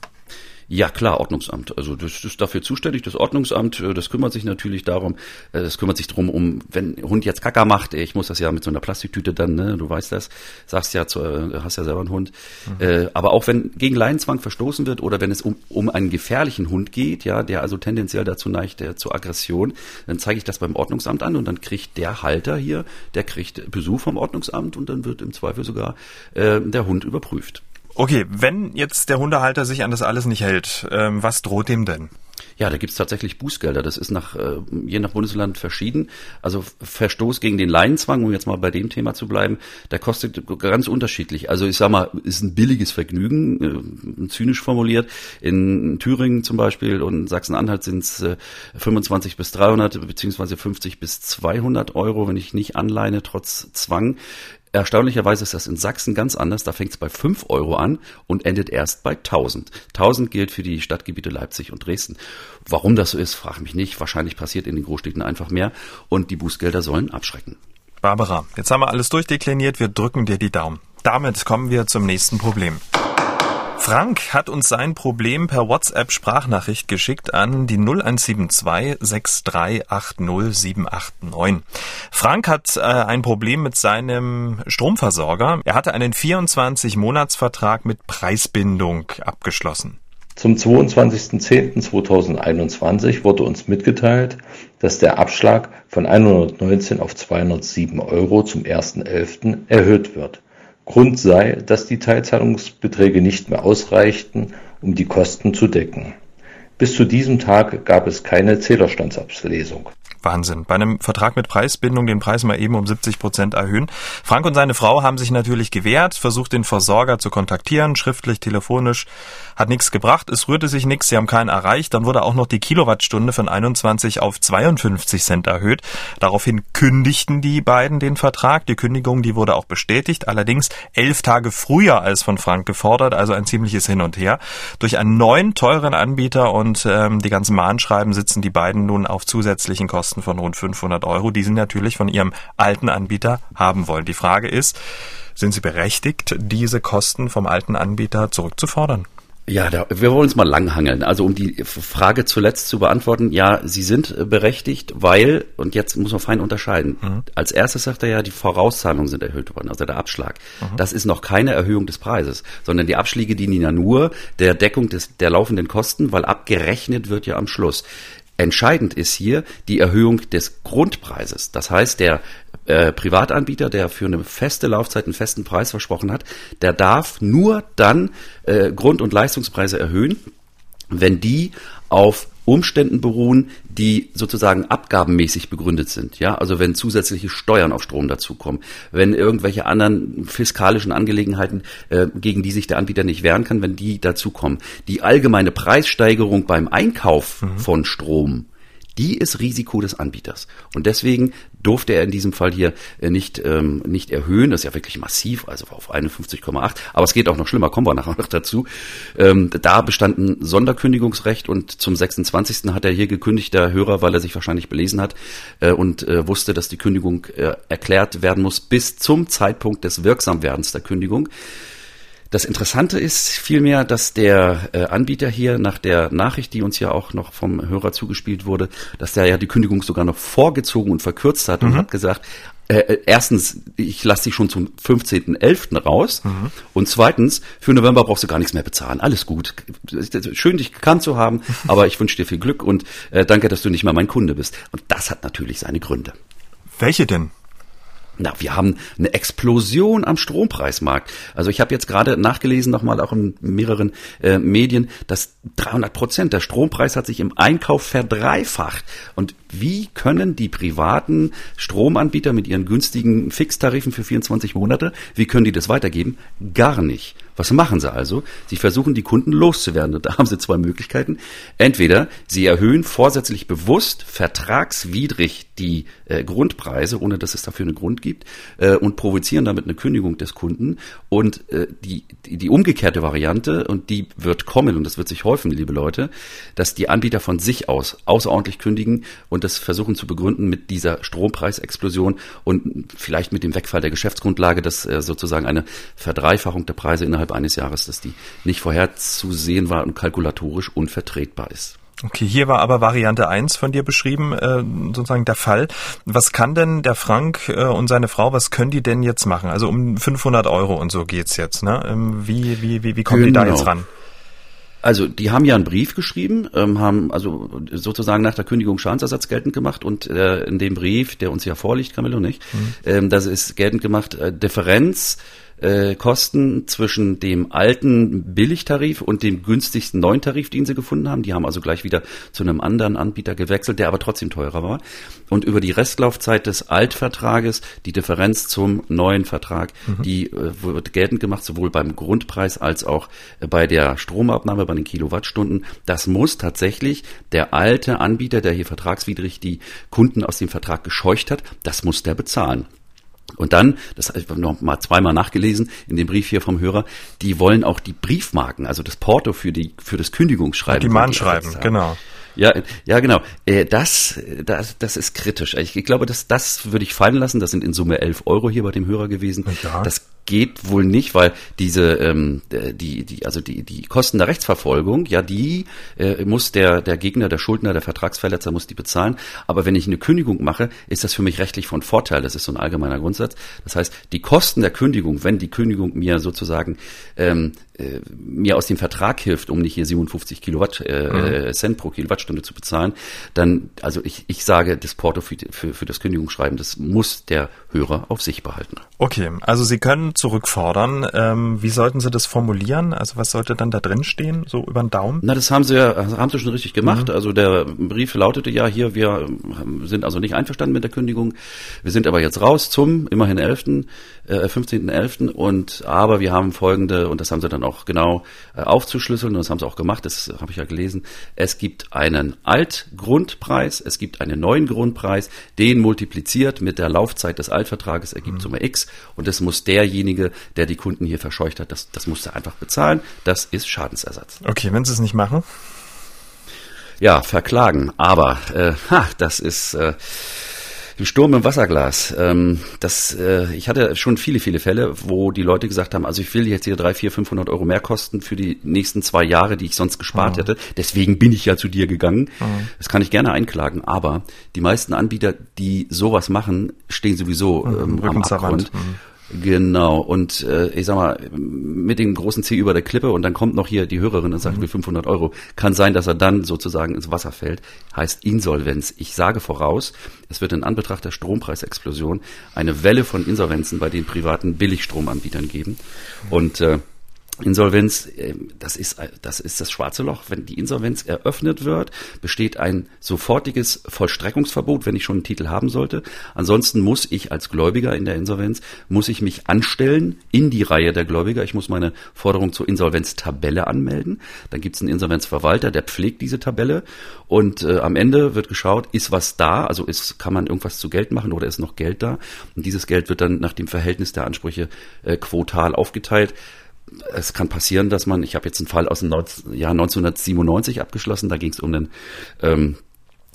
Ja, klar, Ordnungsamt. Also das ist dafür zuständig. Das Ordnungsamt, äh, das kümmert sich natürlich darum, äh, das kümmert sich darum, um, wenn Hund jetzt Kacker macht, ich muss das ja mit so einer Plastiktüte dann, ne, du weißt das, sagst ja, zu, äh, hast ja selber einen Hund. Mhm. aber auch wenn gegen Leinenzwang verstoßen wird oder wenn es um, um einen gefährlichen Hund geht, ja, der also tendenziell dazu neigt, der, zur Aggression, dann zeige ich das beim Ordnungsamt an und dann kriegt der Halter hier, der kriegt Besuch vom Ordnungsamt und dann wird im Zweifel sogar äh, der Hund überprüft. Okay, wenn jetzt der Hundehalter sich an das alles nicht hält, ähm, was droht dem denn? Ja, da gibt's tatsächlich Bußgelder. Das ist nach, äh, je nach Bundesland verschieden. Also Verstoß gegen den Laienzwang, um jetzt mal bei dem Thema zu bleiben, der kostet ganz unterschiedlich. Also ich sag mal, ist ein billiges Vergnügen, äh, zynisch formuliert. In Thüringen zum Beispiel und Sachsen-Anhalt sind es äh, 25 bis 300 beziehungsweise 50 bis 200 Euro, wenn ich nicht anleine, trotz Zwang. Erstaunlicherweise ist das in Sachsen ganz anders. Da fängt es bei 5 Euro an und endet erst bei 1000. 1000 gilt für die Stadtgebiete Leipzig und Dresden. Warum das so ist, frage mich nicht. Wahrscheinlich passiert in den Großstädten einfach mehr und die Bußgelder sollen abschrecken. Barbara, jetzt haben wir alles durchdekliniert. Wir drücken dir die Daumen. Damit kommen wir zum nächsten Problem. Frank hat uns sein Problem per WhatsApp-Sprachnachricht geschickt an die 0172 6380789. Frank hat äh, ein Problem mit seinem Stromversorger. Er hatte einen 24-Monats-Vertrag mit Preisbindung abgeschlossen. Zum 22.10.2021 wurde uns mitgeteilt, dass der Abschlag von 119 auf 207 Euro zum 1.11. erhöht wird. Grund sei, dass die Teilzahlungsbeträge nicht mehr ausreichten, um die Kosten zu decken. Bis zu diesem Tag gab es keine Zählerstandsablesung Wahnsinn. Bei einem Vertrag mit Preisbindung den Preis mal eben um 70 Prozent erhöhen. Frank und seine Frau haben sich natürlich gewehrt, versucht den Versorger zu kontaktieren, schriftlich, telefonisch. Hat nichts gebracht, es rührte sich nichts, sie haben keinen erreicht. Dann wurde auch noch die Kilowattstunde von 21 auf 52 Cent erhöht. Daraufhin kündigten die beiden den Vertrag. Die Kündigung, die wurde auch bestätigt, allerdings elf Tage früher als von Frank gefordert, also ein ziemliches Hin und Her. Durch einen neuen, teuren Anbieter und ähm, die ganzen Mahnschreiben sitzen die beiden nun auf zusätzlichen Kosten Kosten von rund 500 Euro, die Sie natürlich von Ihrem alten Anbieter haben wollen. Die Frage ist, sind Sie berechtigt, diese Kosten vom alten Anbieter zurückzufordern? Ja, da, wir wollen uns mal langhangeln. Also um die Frage zuletzt zu beantworten, ja, Sie sind berechtigt, weil, und jetzt muss man fein unterscheiden, mhm. als erstes sagt er ja, die Vorauszahlungen sind erhöht worden, also der Abschlag. Mhm. Das ist noch keine Erhöhung des Preises, sondern die Abschläge dienen ja nur der Deckung des, der laufenden Kosten, weil abgerechnet wird ja am Schluss. Entscheidend ist hier die Erhöhung des Grundpreises. Das heißt, der äh, Privatanbieter, der für eine feste Laufzeit einen festen Preis versprochen hat, der darf nur dann äh, Grund- und Leistungspreise erhöhen, wenn die auf Umständen beruhen, die sozusagen abgabenmäßig begründet sind. Ja, also wenn zusätzliche Steuern auf Strom dazukommen, wenn irgendwelche anderen fiskalischen Angelegenheiten, äh, gegen die sich der Anbieter nicht wehren kann, wenn die dazukommen. Die allgemeine Preissteigerung beim Einkauf mhm. von Strom, die ist Risiko des Anbieters. Und deswegen durfte er in diesem Fall hier äh, nicht, ähm, nicht erhöhen. Das ist ja wirklich massiv, also auf 51,8. Aber es geht auch noch schlimmer, kommen wir nachher noch dazu. Ähm, da bestand ein Sonderkündigungsrecht und zum 26. hat er hier gekündigt, der Hörer, weil er sich wahrscheinlich belesen hat äh, und äh, wusste, dass die Kündigung äh, erklärt werden muss bis zum Zeitpunkt des Wirksamwerdens der Kündigung. Das Interessante ist vielmehr, dass der äh, Anbieter hier nach der Nachricht, die uns ja auch noch vom Hörer zugespielt wurde, dass der ja die Kündigung sogar noch vorgezogen und verkürzt hat mhm. und hat gesagt, äh, äh erstens, ich lasse dich schon zum 15.11. raus mhm. und zweitens, für November brauchst du gar nichts mehr bezahlen. Alles gut. Schön, dich gekannt zu haben, [laughs] aber ich wünsche dir viel Glück und äh, danke, dass du nicht mehr mein Kunde bist. Und das hat natürlich seine Gründe. Welche denn? Na, wir haben eine Explosion am Strompreismarkt. Also ich habe jetzt gerade nachgelesen, nochmal auch in mehreren äh, Medien, dass 300 Prozent der Strompreis hat sich im Einkauf verdreifacht. Und wie können die privaten Stromanbieter mit ihren günstigen Fixtarifen für 24 Monate, wie können die das weitergeben? Gar nicht. Was machen sie also? Sie versuchen, die Kunden loszuwerden. Und da haben sie zwei Möglichkeiten. Entweder sie erhöhen vorsätzlich bewusst vertragswidrig die äh, Grundpreise, ohne dass es dafür einen Grund gibt, äh, und provozieren damit eine Kündigung des Kunden. Und äh, die, die, die umgekehrte Variante, und die wird kommen, und das wird sich häufen, liebe Leute, dass die Anbieter von sich aus außerordentlich kündigen und das versuchen zu begründen mit dieser Strompreisexplosion und vielleicht mit dem Wegfall der Geschäftsgrundlage, dass äh, sozusagen eine Verdreifachung der Preise innerhalb eines Jahres, dass die nicht vorherzusehen war und kalkulatorisch unvertretbar ist. Okay, hier war aber Variante 1 von dir beschrieben, äh, sozusagen der Fall. Was kann denn der Frank äh, und seine Frau, was können die denn jetzt machen? Also um 500 Euro und so geht's jetzt, ne? Ähm, wie, wie, wie, wie kommen genau. die da jetzt ran? Also die haben ja einen Brief geschrieben, ähm, haben also sozusagen nach der Kündigung Schadensersatz geltend gemacht und äh, in dem Brief, der uns ja vorliegt, Camillo, nicht, mhm. ähm, das ist geltend gemacht, äh, Differenz äh, Kosten zwischen dem alten Billigtarif und dem günstigsten neuen Tarif, den sie gefunden haben. Die haben also gleich wieder zu einem anderen Anbieter gewechselt, der aber trotzdem teurer war. Und über die Restlaufzeit des Altvertrages die Differenz zum neuen Vertrag, mhm. die äh, wird geltend gemacht, sowohl beim Grundpreis als auch äh, bei der Stromabnahme, bei den Kilowattstunden. Das muss tatsächlich der alte Anbieter, der hier vertragswidrig die Kunden aus dem Vertrag gescheucht hat, das muss der bezahlen. Und dann, das habe ich noch mal zweimal nachgelesen in dem Brief hier vom Hörer, die wollen auch die Briefmarken, also das Porto für die für das Kündigungsschreiben. Die Mahnschreiben, genau. Ja, ja, genau. Äh, das, das, das ist kritisch. Ich glaube, das, das würde ich fallen lassen. Das sind in Summe 11 Euro hier bei dem Hörer gewesen. Ja. Das geht wohl nicht, weil diese ähm, die die also die die Kosten der Rechtsverfolgung, ja, die äh, muss der der Gegner, der Schuldner, der Vertragsverletzer muss die bezahlen. Aber wenn ich eine Kündigung mache, ist das für mich rechtlich von Vorteil. Das ist so ein allgemeiner Grundsatz. Das heißt, die Kosten der Kündigung, wenn die Kündigung mir sozusagen ähm, äh, mir aus dem Vertrag hilft, um nicht hier 57 Kilowatt äh, mhm. Äh, Cent pro Kilowattstunde zu bezahlen, dann also ich ich sage, das Porto für, für für das Kündigungsschreiben, das muss der Hörer auf sich behalten. Okay, also Sie können zurückfordern. Ähm, wie sollten Sie das formulieren? Also was sollte dann da drin stehen, so über den Daumen? Na, das haben Sie ja, haben Sie schon richtig gemacht. Mhm. Also der Brief lautete ja hier, wir sind also nicht einverstanden mit der Kündigung. Wir sind aber jetzt raus zum immerhin 11., äh, 15.11. und aber wir haben folgende, und das haben Sie dann auch genau äh, aufzuschlüsseln, und das haben Sie auch gemacht, das habe ich ja gelesen. Es gibt einen Altgrundpreis, es gibt einen neuen Grundpreis, den multipliziert mit der Laufzeit des Altvertrages ergibt mhm. Summe X und das muss derjenige, der die Kunden hier verscheucht hat, das, das muss er einfach bezahlen. Das ist Schadensersatz. Okay, wenn Sie es nicht machen? Ja, verklagen. Aber äh, ha, das ist äh, ein Sturm im Wasserglas. Ähm, das, äh, ich hatte schon viele, viele Fälle, wo die Leute gesagt haben, also ich will jetzt hier drei, vier, 500 Euro mehr kosten für die nächsten zwei Jahre, die ich sonst gespart mhm. hätte. Deswegen bin ich ja zu dir gegangen. Mhm. Das kann ich gerne einklagen. Aber die meisten Anbieter, die sowas machen, stehen sowieso mhm, ähm, am Abgrund. Mhm. Genau, und äh, ich sag mal, mit dem großen C über der Klippe und dann kommt noch hier die Hörerin und sagt, mhm. 500 Euro. Kann sein, dass er dann sozusagen ins Wasser fällt. Heißt Insolvenz. Ich sage voraus, es wird in Anbetracht der Strompreisexplosion eine Welle von Insolvenzen bei den privaten Billigstromanbietern geben. Und äh, Insolvenz, ähm, das ist, das ist das schwarze Loch. Wenn die Insolvenz eröffnet wird, besteht ein sofortiges Vollstreckungsverbot, wenn ich schon einen Titel haben sollte. Ansonsten muss ich als Gläubiger in der Insolvenz, muss ich mich anstellen in die Reihe der Gläubiger. Ich muss meine Forderung zur Insolvenztabelle anmelden. Dann gibt es einen Insolvenzverwalter, der pflegt diese Tabelle und äh, am Ende wird geschaut, ist was da, also ist, kann man irgendwas zu Geld machen oder ist noch Geld da? Und dieses Geld wird dann nach dem Verhältnis der Ansprüche äh, quotal aufgeteilt es kann passieren, dass man, ich habe jetzt einen Fall aus dem Jahr 1997 abgeschlossen, da ging es um ähm,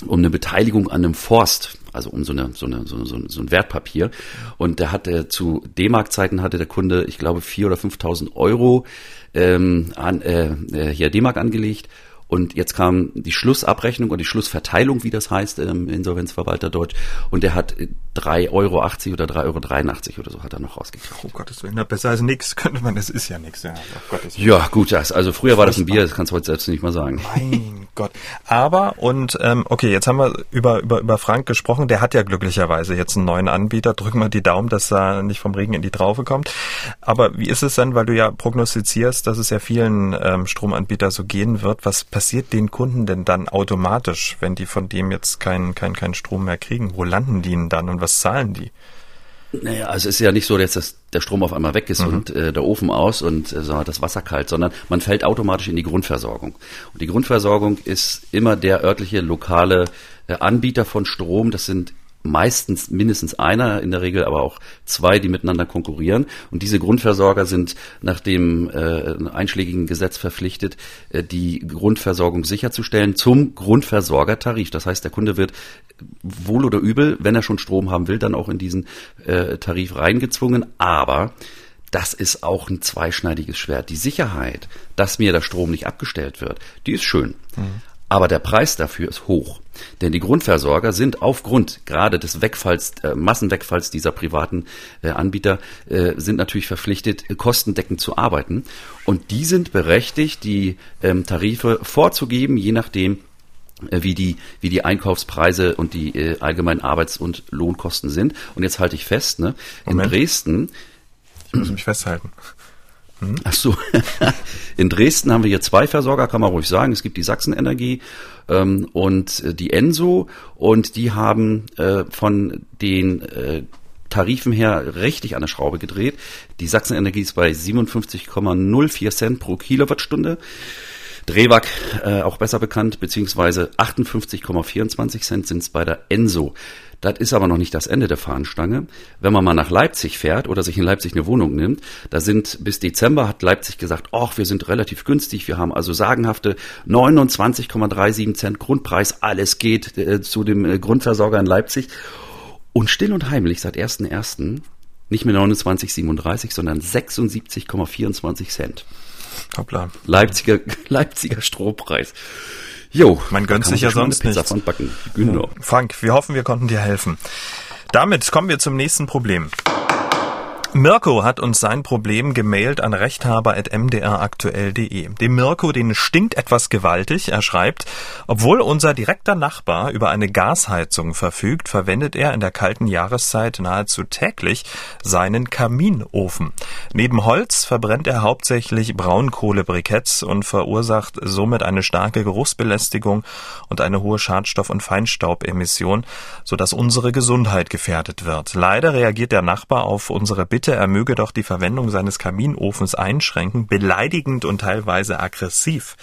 um eine Beteiligung an einem Forst, also um so eine so eine so, so, so ein Wertpapier. Und da hatte zu D-Mark-Zeiten hatte der Kunde, ich glaube, vier oder 5.000 Euro ähm, an, äh, äh hier D-Mark angelegt und jetzt kam die Schlussabrechnung und die Schlussverteilung, wie das heißt im Insolvenzverwalter Deutsch. Und der hat 3,80 Euro oder 3,83 Euro oder so hat er noch rausgekriegt. Oh Gottes Willen, besser als nichts [laughs] könnte man, das ist ja nichts. Ja, oh ja gut, das, also früher war das ein Bier, das kannst du heute selbst nicht mal sagen. Mein [laughs] Gott. Aber, und ähm, okay, jetzt haben wir über, über, über Frank gesprochen, der hat ja glücklicherweise jetzt einen neuen Anbieter. Drücken wir die Daumen, dass er nicht vom Regen in die Traufe kommt. Aber wie ist es denn, weil du ja prognostizierst, dass es ja vielen ähm, Stromanbietern so gehen wird, was passiert den Kunden denn dann automatisch, wenn die von dem jetzt keinen kein, kein Strom mehr kriegen? Wo landen die denn dann und was zahlen die? Naja, also es ist ja nicht so, dass das, der Strom auf einmal weg ist mhm. und äh, der Ofen aus und äh, das Wasser kalt, sondern man fällt automatisch in die Grundversorgung. Und die Grundversorgung ist immer der örtliche lokale äh, Anbieter von Strom. Das sind meistens mindestens einer, in der Regel aber auch zwei, die miteinander konkurrieren. Und diese Grundversorger sind nach dem äh, einschlägigen Gesetz verpflichtet, äh, die Grundversorgung sicherzustellen zum Grundversorgertarif. Das heißt, der Kunde wird wohl oder übel, wenn er schon Strom haben will, dann auch in diesen äh, Tarif reingezwungen. Aber das ist auch ein zweischneidiges Schwert. Die Sicherheit, dass mir der Strom nicht abgestellt wird, die ist schön. Mhm. Aber der Preis dafür ist hoch. Denn die Grundversorger sind aufgrund gerade des Wegfalls, äh, Massenwegfalls dieser privaten äh, Anbieter, äh, sind natürlich verpflichtet, kostendeckend zu arbeiten. Und die sind berechtigt, die ähm, Tarife vorzugeben, je nachdem, äh, wie die, wie die Einkaufspreise und die äh, allgemeinen Arbeits- und Lohnkosten sind. Und jetzt halte ich fest, ne, in Dresden Ich muss mich festhalten. Hm? Ach so. [laughs] In Dresden haben wir hier zwei Versorger, kann man ruhig sagen. Es gibt die Sachsenenergie ähm, und äh, die Enso und die haben äh, von den äh, Tarifen her richtig an der Schraube gedreht. Die Sachsenenergie ist bei 57,04 Cent pro Kilowattstunde. Drewag, äh, auch besser bekannt, beziehungsweise 58,24 Cent sind es bei der Enso. Das ist aber noch nicht das Ende der Fahnenstange. Wenn man mal nach Leipzig fährt oder sich in Leipzig eine Wohnung nimmt, da sind bis Dezember hat Leipzig gesagt, ach, wir sind relativ günstig, wir haben also sagenhafte 29,37 Cent Grundpreis, alles geht äh, zu dem äh, Grundversorger in Leipzig. Und still und heimlich seit 1.1. nicht mehr 29,37, sondern 76,24 Cent. Hoppla. Leipziger, [laughs] Leipziger Strohpreis. Jo. Man gönnt sich ja sonst nicht. Genau. Frank, wir hoffen, wir konnten dir helfen. Damit kommen wir zum nächsten Problem. Mirko hat uns sein Problem gemailt an rechthaber.mdraktuell.de. Dem Mirko, den stinkt etwas gewaltig. Er schreibt, obwohl unser direkter Nachbar über eine Gasheizung verfügt, verwendet er in der kalten Jahreszeit nahezu täglich seinen Kaminofen. Neben Holz verbrennt er hauptsächlich Braunkohlebriketts und verursacht somit eine starke Geruchsbelästigung und eine hohe Schadstoff- und Feinstaubemission, sodass unsere Gesundheit gefährdet wird. Leider reagiert der Nachbar auf unsere Bitte Bitte, er möge doch die Verwendung seines Kaminofens einschränken, beleidigend und teilweise aggressiv.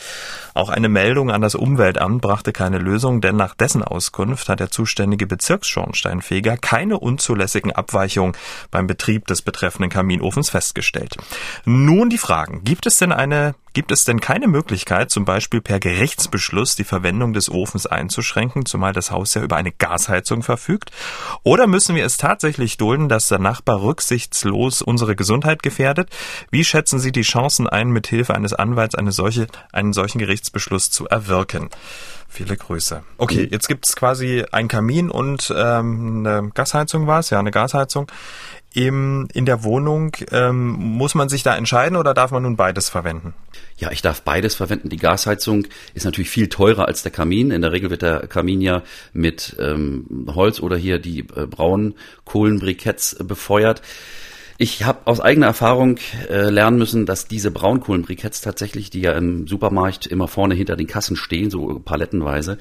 Auch eine Meldung an das Umweltamt brachte keine Lösung, denn nach dessen Auskunft hat der zuständige Bezirksschornsteinfeger keine unzulässigen Abweichungen beim Betrieb des betreffenden Kaminofens festgestellt. Nun die Fragen. Gibt es denn eine Gibt es denn keine Möglichkeit, zum Beispiel per Gerichtsbeschluss die Verwendung des Ofens einzuschränken, zumal das Haus ja über eine Gasheizung verfügt? Oder müssen wir es tatsächlich dulden, dass der Nachbar rücksichtslos unsere Gesundheit gefährdet? Wie schätzen Sie die Chancen ein, mit Hilfe eines Anwalts eine solche, einen solchen Gerichtsbeschluss zu erwirken? Viele Grüße. Okay, jetzt gibt's quasi ein Kamin und ähm, eine Gasheizung war es, ja, eine Gasheizung. Im, in der Wohnung ähm, muss man sich da entscheiden oder darf man nun beides verwenden? Ja, ich darf beides verwenden. Die Gasheizung ist natürlich viel teurer als der Kamin. In der Regel wird der Kamin ja mit ähm, Holz oder hier die äh, braunen Kohlenbriketts befeuert. Ich habe aus eigener Erfahrung äh, lernen müssen, dass diese Braunkohlenbriketts tatsächlich, die ja im Supermarkt immer vorne hinter den Kassen stehen, so palettenweise,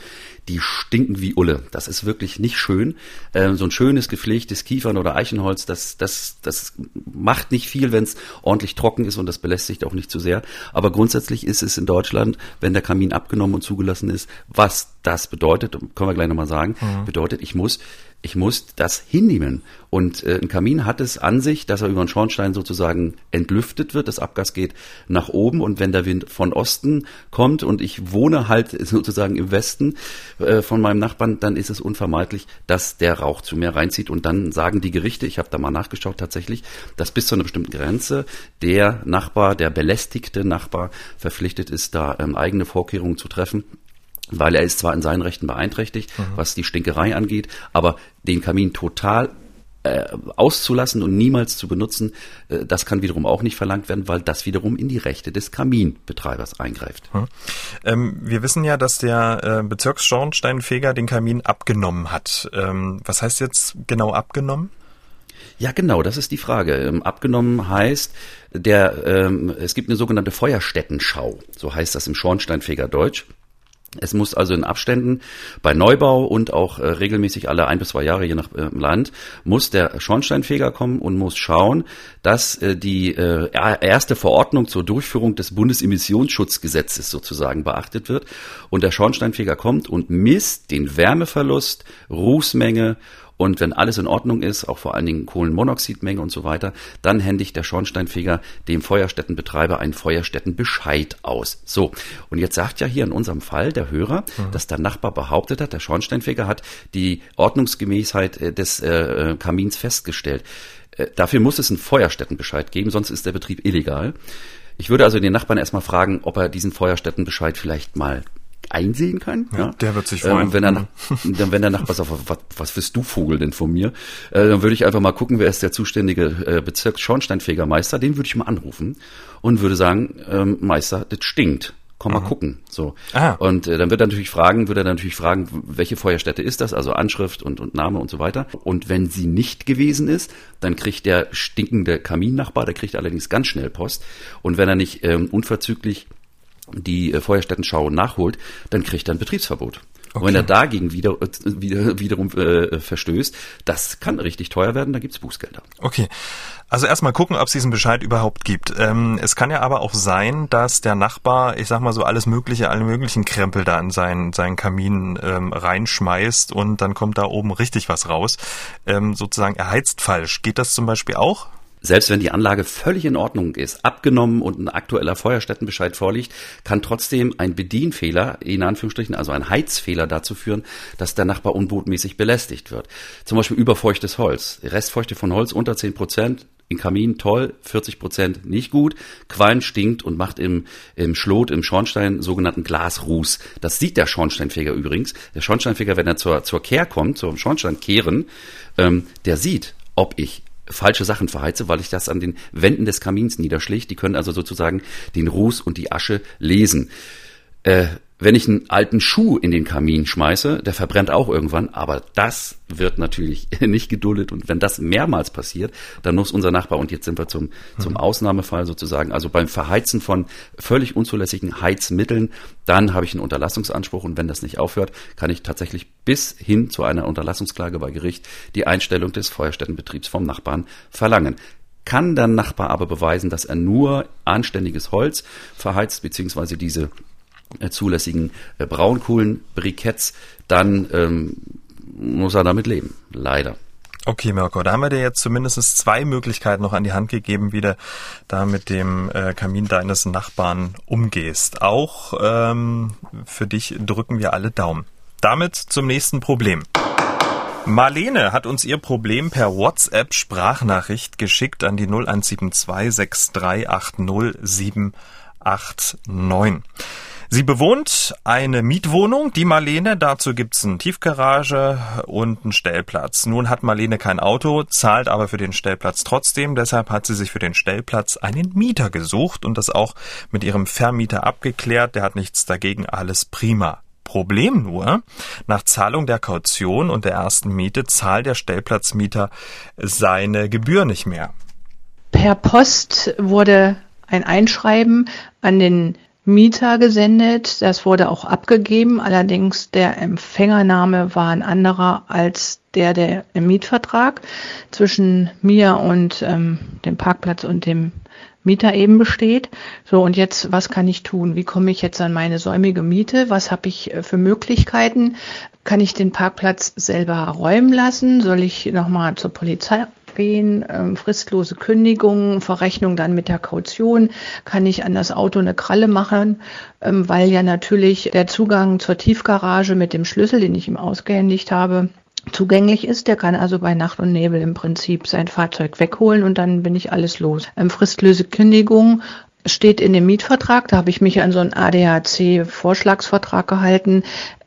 die stinken wie Ulle. Das ist wirklich nicht schön. Äh, so ein schönes gepflegtes Kiefern- oder Eichenholz, das, das, das macht nicht viel, wenn es ordentlich trocken ist und das belästigt auch nicht zu sehr. Aber grundsätzlich ist es in Deutschland, wenn der Kamin abgenommen und zugelassen ist, was das bedeutet, können wir gleich nochmal sagen, mhm. bedeutet, ich muss ich muss das hinnehmen. Und äh, ein Kamin hat es an sich, dass er über den Schornstein sozusagen entlüftet wird. Das Abgas geht nach oben und wenn der Wind von Osten kommt und ich wohne halt [laughs] sozusagen im Westen äh, von meinem Nachbarn, dann ist es unvermeidlich, dass der Rauch zu mir reinzieht. Und dann sagen die Gerichte, ich habe da mal nachgeschaut tatsächlich, dass bis zu einer bestimmten Grenze der Nachbar, der belästigte Nachbar verpflichtet ist, da ähm, eigene Vorkehrungen zu treffen weil er ist zwar in seinen Rechten beeinträchtigt, mhm. was die Stinkerei angeht, aber den Kamin total äh, auszulassen und niemals zu benutzen, äh, das kann wiederum auch nicht verlangt werden, weil das wiederum in die Rechte des Kaminbetreibers eingreift. Hm. Ähm, wir wissen ja, dass der äh, Bezirksschornsteinfeger den Kamin abgenommen hat. Ähm, was heißt jetzt genau abgenommen? Ja, genau, das ist die Frage. Ähm, abgenommen heißt, der, ähm, es gibt eine sogenannte Feuerstättenschau, so heißt das im Schornsteinfeger Deutsch. Es muss also in Abständen bei Neubau und auch äh, regelmäßig alle ein bis zwei Jahre je nach äh, Land muss der Schornsteinfeger kommen und muss schauen, dass äh, die äh, erste Verordnung zur Durchführung des Bundesemissionsschutzgesetzes sozusagen beachtet wird. Und der Schornsteinfeger kommt und misst den Wärmeverlust, Rußmenge und wenn alles in Ordnung ist, auch vor allen Dingen Kohlenmonoxidmenge und so weiter, dann händigt der Schornsteinfeger dem Feuerstättenbetreiber einen Feuerstättenbescheid aus. So, und jetzt sagt ja hier in unserem Fall der Hörer, mhm. dass der Nachbar behauptet hat, der Schornsteinfeger hat die Ordnungsgemäßheit äh, des äh, Kamins festgestellt. Äh, dafür muss es einen Feuerstättenbescheid geben, sonst ist der Betrieb illegal. Ich würde also den Nachbarn erstmal fragen, ob er diesen Feuerstättenbescheid vielleicht mal einsehen kann. Ja, ja. Der wird sich freuen. Ähm, wenn er nach, [laughs] dann, wenn er nach, pass auf, was, was wirst du Vogel denn von mir? Äh, dann würde ich einfach mal gucken, wer ist der zuständige äh, Bezirks-Schornsteinfegermeister. Den würde ich mal anrufen und würde sagen, ähm, Meister, das stinkt komm mal mhm. gucken. So. Ah. Und äh, dann wird er natürlich fragen, wird er natürlich fragen, welche Feuerstätte ist das, also Anschrift und, und Name und so weiter. Und wenn sie nicht gewesen ist, dann kriegt der stinkende Kaminnachbar, der kriegt allerdings ganz schnell Post. Und wenn er nicht ähm, unverzüglich die äh, Feuerstättenschau nachholt, dann kriegt er ein Betriebsverbot. Okay. Und wenn er dagegen wieder, äh, wieder wiederum äh, verstößt, das kann richtig teuer werden, da gibt's Bußgelder. Okay. Also erstmal gucken, ob es diesen Bescheid überhaupt gibt. Ähm, es kann ja aber auch sein, dass der Nachbar, ich sag mal so, alles mögliche, alle möglichen Krempel da in seinen, seinen Kamin ähm, reinschmeißt und dann kommt da oben richtig was raus. Ähm, sozusagen er heizt falsch. Geht das zum Beispiel auch? Selbst wenn die Anlage völlig in Ordnung ist, abgenommen und ein aktueller Feuerstättenbescheid vorliegt, kann trotzdem ein Bedienfehler, in Anführungsstrichen, also ein Heizfehler dazu führen, dass der Nachbar unbotmäßig belästigt wird. Zum Beispiel überfeuchtes Holz. Restfeuchte von Holz unter 10 Prozent, in Kamin toll, 40 Prozent nicht gut, Qualm stinkt und macht im, im Schlot, im Schornstein sogenannten Glasruß. Das sieht der Schornsteinfeger übrigens. Der Schornsteinfeger, wenn er zur, zur Kehr kommt, zum Schornsteinkehren, ähm, der sieht, ob ich falsche Sachen verheize, weil ich das an den Wänden des Kamins niederschlägt. Die können also sozusagen den Ruß und die Asche lesen. Äh, wenn ich einen alten Schuh in den Kamin schmeiße, der verbrennt auch irgendwann, aber das wird natürlich [laughs] nicht geduldet. Und wenn das mehrmals passiert, dann muss unser Nachbar, und jetzt sind wir zum, zum mhm. Ausnahmefall sozusagen, also beim Verheizen von völlig unzulässigen Heizmitteln, dann habe ich einen Unterlassungsanspruch. Und wenn das nicht aufhört, kann ich tatsächlich bis hin zu einer Unterlassungsklage bei Gericht die Einstellung des Feuerstättenbetriebs vom Nachbarn verlangen. Kann der Nachbar aber beweisen, dass er nur anständiges Holz verheizt, beziehungsweise diese zulässigen äh, Braunkohlenbriketts, dann ähm, muss er damit leben. Leider. Okay, Mirko, da haben wir dir jetzt zumindest zwei Möglichkeiten noch an die Hand gegeben, wie du da mit dem äh, Kamin deines Nachbarn umgehst. Auch ähm, für dich drücken wir alle Daumen. Damit zum nächsten Problem. Marlene hat uns ihr Problem per WhatsApp Sprachnachricht geschickt an die 0172 6380 789. Sie bewohnt eine Mietwohnung, die Marlene. Dazu gibt's eine Tiefgarage und einen Stellplatz. Nun hat Marlene kein Auto, zahlt aber für den Stellplatz trotzdem. Deshalb hat sie sich für den Stellplatz einen Mieter gesucht und das auch mit ihrem Vermieter abgeklärt. Der hat nichts dagegen, alles prima. Problem nur, nach Zahlung der Kaution und der ersten Miete zahlt der Stellplatzmieter seine Gebühr nicht mehr. Per Post wurde ein Einschreiben an den Mieter gesendet. Das wurde auch abgegeben. Allerdings der Empfängername war ein anderer als der der im Mietvertrag zwischen mir und ähm, dem Parkplatz und dem Mieter eben besteht. So, und jetzt, was kann ich tun? Wie komme ich jetzt an meine säumige Miete? Was habe ich äh, für Möglichkeiten? Kann ich den Parkplatz selber räumen lassen? Soll ich nochmal zur Polizei gehen, ähm, fristlose Kündigungen, Verrechnung dann mit der Kaution, kann ich an das Auto eine Kralle machen, ähm, weil ja natürlich der Zugang zur Tiefgarage mit dem Schlüssel, den ich ihm ausgehändigt habe, zugänglich ist. Der kann also bei Nacht und Nebel im Prinzip sein Fahrzeug wegholen und dann bin ich alles los. Ähm, fristlose Kündigung steht in dem Mietvertrag, da habe ich mich an so einen ADAC-Vorschlagsvertrag gehalten.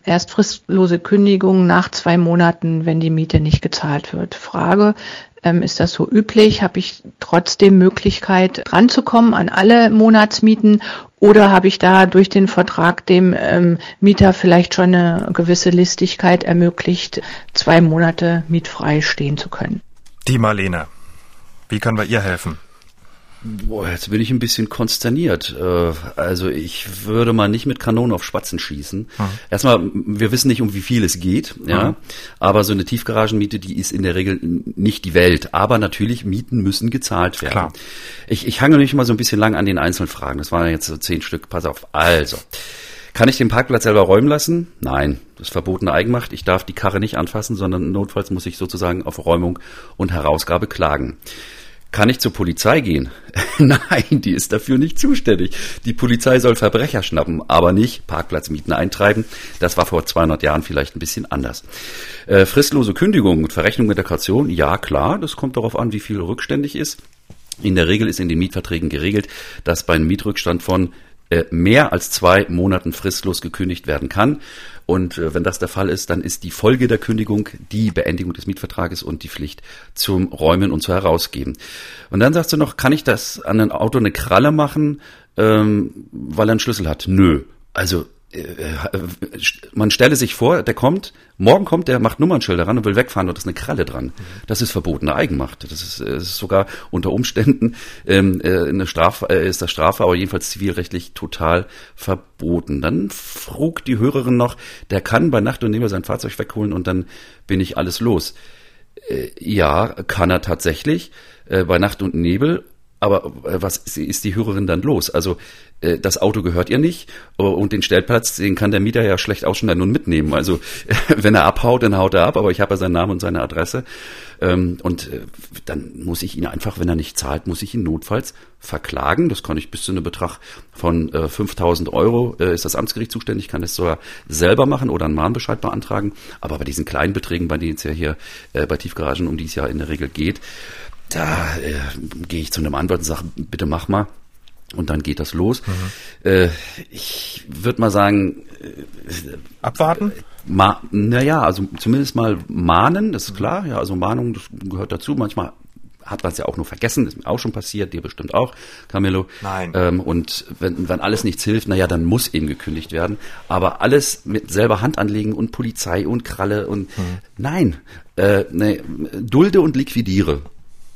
Erst fristlose Kündigung nach zwei Monaten, wenn die Miete nicht gezahlt wird. Frage, ähm, ist das so üblich? Habe ich trotzdem Möglichkeit ranzukommen an alle Monatsmieten oder habe ich da durch den Vertrag dem ähm, Mieter vielleicht schon eine gewisse Listigkeit ermöglicht, zwei Monate mietfrei stehen zu können? Die Marlene. Wie können wir ihr helfen? Boah, jetzt bin ich ein bisschen konsterniert. Äh, also ich würde mal nicht mit Kanonen auf Spatzen schießen. Hm. Erstmal, wir wissen nicht, um wie viel es geht, ja. Hm. Aber so eine Tiefgaragenmiete, die ist in der Regel nicht die Welt. Aber natürlich, Mieten müssen gezahlt werden. Klar. Ich, ich hange mich mal so ein bisschen lang an den einzelnen Fragen. Das waren jetzt so zehn Stück. Pass auf. Also. Kann ich den Parkplatz selber räumen lassen? Nein, das ist verbotene Eigenmacht. Ich darf die Karre nicht anfassen, sondern notfalls muss ich sozusagen auf Räumung und Herausgabe klagen. Kann ich zur Polizei gehen? [laughs] Nein, die ist dafür nicht zuständig. Die Polizei soll Verbrecher schnappen, aber nicht Parkplatzmieten eintreiben. Das war vor 200 Jahren vielleicht ein bisschen anders. Äh, fristlose Kündigung und Verrechnung mit der Kaution, ja klar, das kommt darauf an, wie viel rückständig ist. In der Regel ist in den Mietverträgen geregelt, dass bei einem Mietrückstand von äh, mehr als zwei Monaten fristlos gekündigt werden kann. Und äh, wenn das der Fall ist, dann ist die Folge der Kündigung die Beendigung des Mietvertrages und die Pflicht zum Räumen und zu herausgeben. Und dann sagst du noch, kann ich das an ein Auto eine Kralle machen? ähm, weil er einen Schlüssel hat. Nö. Also man stelle sich vor, der kommt, morgen kommt der, macht Nummernschilder ran und will wegfahren und da ist eine Kralle dran. Das ist verbotene Eigenmacht. Das ist, äh, ist sogar unter Umständen ähm, eine Strafe, äh, ist das Strafe, aber jedenfalls zivilrechtlich total verboten. Dann frug die Hörerin noch, der kann bei Nacht und Nebel sein Fahrzeug wegholen und dann bin ich alles los. Äh, ja, kann er tatsächlich äh, bei Nacht und Nebel aber äh, was ist die Hörerin dann los? Also äh, das Auto gehört ihr nicht äh, und den Stellplatz, den kann der Mieter ja schlecht auch schon dann nun mitnehmen. Also [laughs] wenn er abhaut, dann haut er ab, aber ich habe ja seinen Namen und seine Adresse ähm, und dann muss ich ihn einfach, wenn er nicht zahlt, muss ich ihn notfalls verklagen. Das kann ich bis zu einem Betrag von 5000 Euro, ist das Amtsgericht zuständig, kann das sogar selber machen oder einen Mahnbescheid beantragen. Aber bei diesen kleinen Beträgen, bei denen es ja hier bei Tiefgaragen um die es ja in der Regel geht, da äh, gehe ich zu einem Anwalt und sage, bitte mach mal. Und dann geht das los. Mhm. Äh, ich würde mal sagen, äh, abwarten. Ma, naja, also zumindest mal mahnen, das ist klar. Ja, also Mahnung, das gehört dazu. Manchmal hat man es ja auch nur vergessen, ist mir auch schon passiert, dir bestimmt auch, Camillo. Nein. Ähm, und wenn, wenn alles nichts hilft, naja, dann muss eben gekündigt werden. Aber alles mit selber Hand anlegen und Polizei und Kralle und mhm. nein, äh, nee, dulde und liquidiere.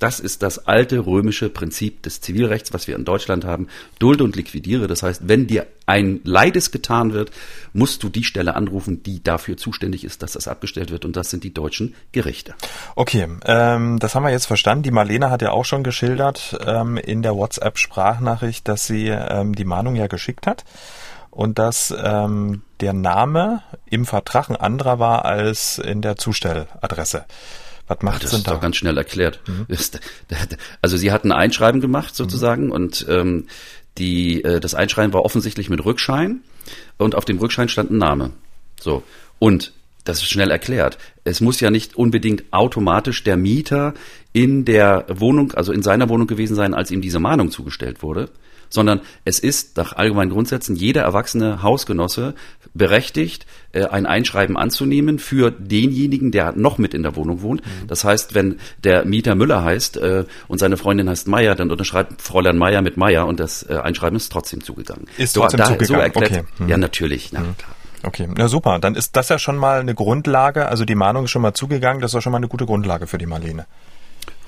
Das ist das alte römische Prinzip des Zivilrechts, was wir in Deutschland haben. Dulde und liquidiere. Das heißt, wenn dir ein Leides getan wird, musst du die Stelle anrufen, die dafür zuständig ist, dass das abgestellt wird. Und das sind die deutschen Gerichte. Okay, ähm, das haben wir jetzt verstanden. Die Marlene hat ja auch schon geschildert ähm, in der WhatsApp-Sprachnachricht, dass sie ähm, die Mahnung ja geschickt hat und dass ähm, der Name im Vertrag ein anderer war als in der Zustelladresse. Was macht das denn ist doch ganz schnell erklärt. Mhm. [laughs] Also sie hat ein Einschreiben gemacht sozusagen mhm. und ähm, die äh, das Einschreiben war offensichtlich mit Rückschein und auf dem Rückschein stand ein Name. So und das ist schnell erklärt. Es muss ja nicht unbedingt automatisch der Mieter in der Wohnung, also in seiner Wohnung gewesen sein, als ihm diese Mahnung zugestellt wurde, sondern es ist nach allgemeinen Grundsätzen jeder erwachsene Hausgenosse berechtigt, äh, ein Einschreiben anzunehmen für denjenigen, der noch mit in der Wohnung wohnt. Mhm. Das heißt, wenn der Mieter Müller heißt äh, und seine Freundin heißt Meier, dann unterschreibt Fräulein Meier mit Meier und das äh, Einschreiben ist trotzdem zugegangen. Ist trotzdem da, zugegangen. So erklärt, okay. Mhm. Ja, natürlich, na mhm. klar. Okay, na super. Dann ist das ja schon mal eine Grundlage. Also die Mahnung ist schon mal zugegangen. Das war schon mal eine gute Grundlage für die Marlene.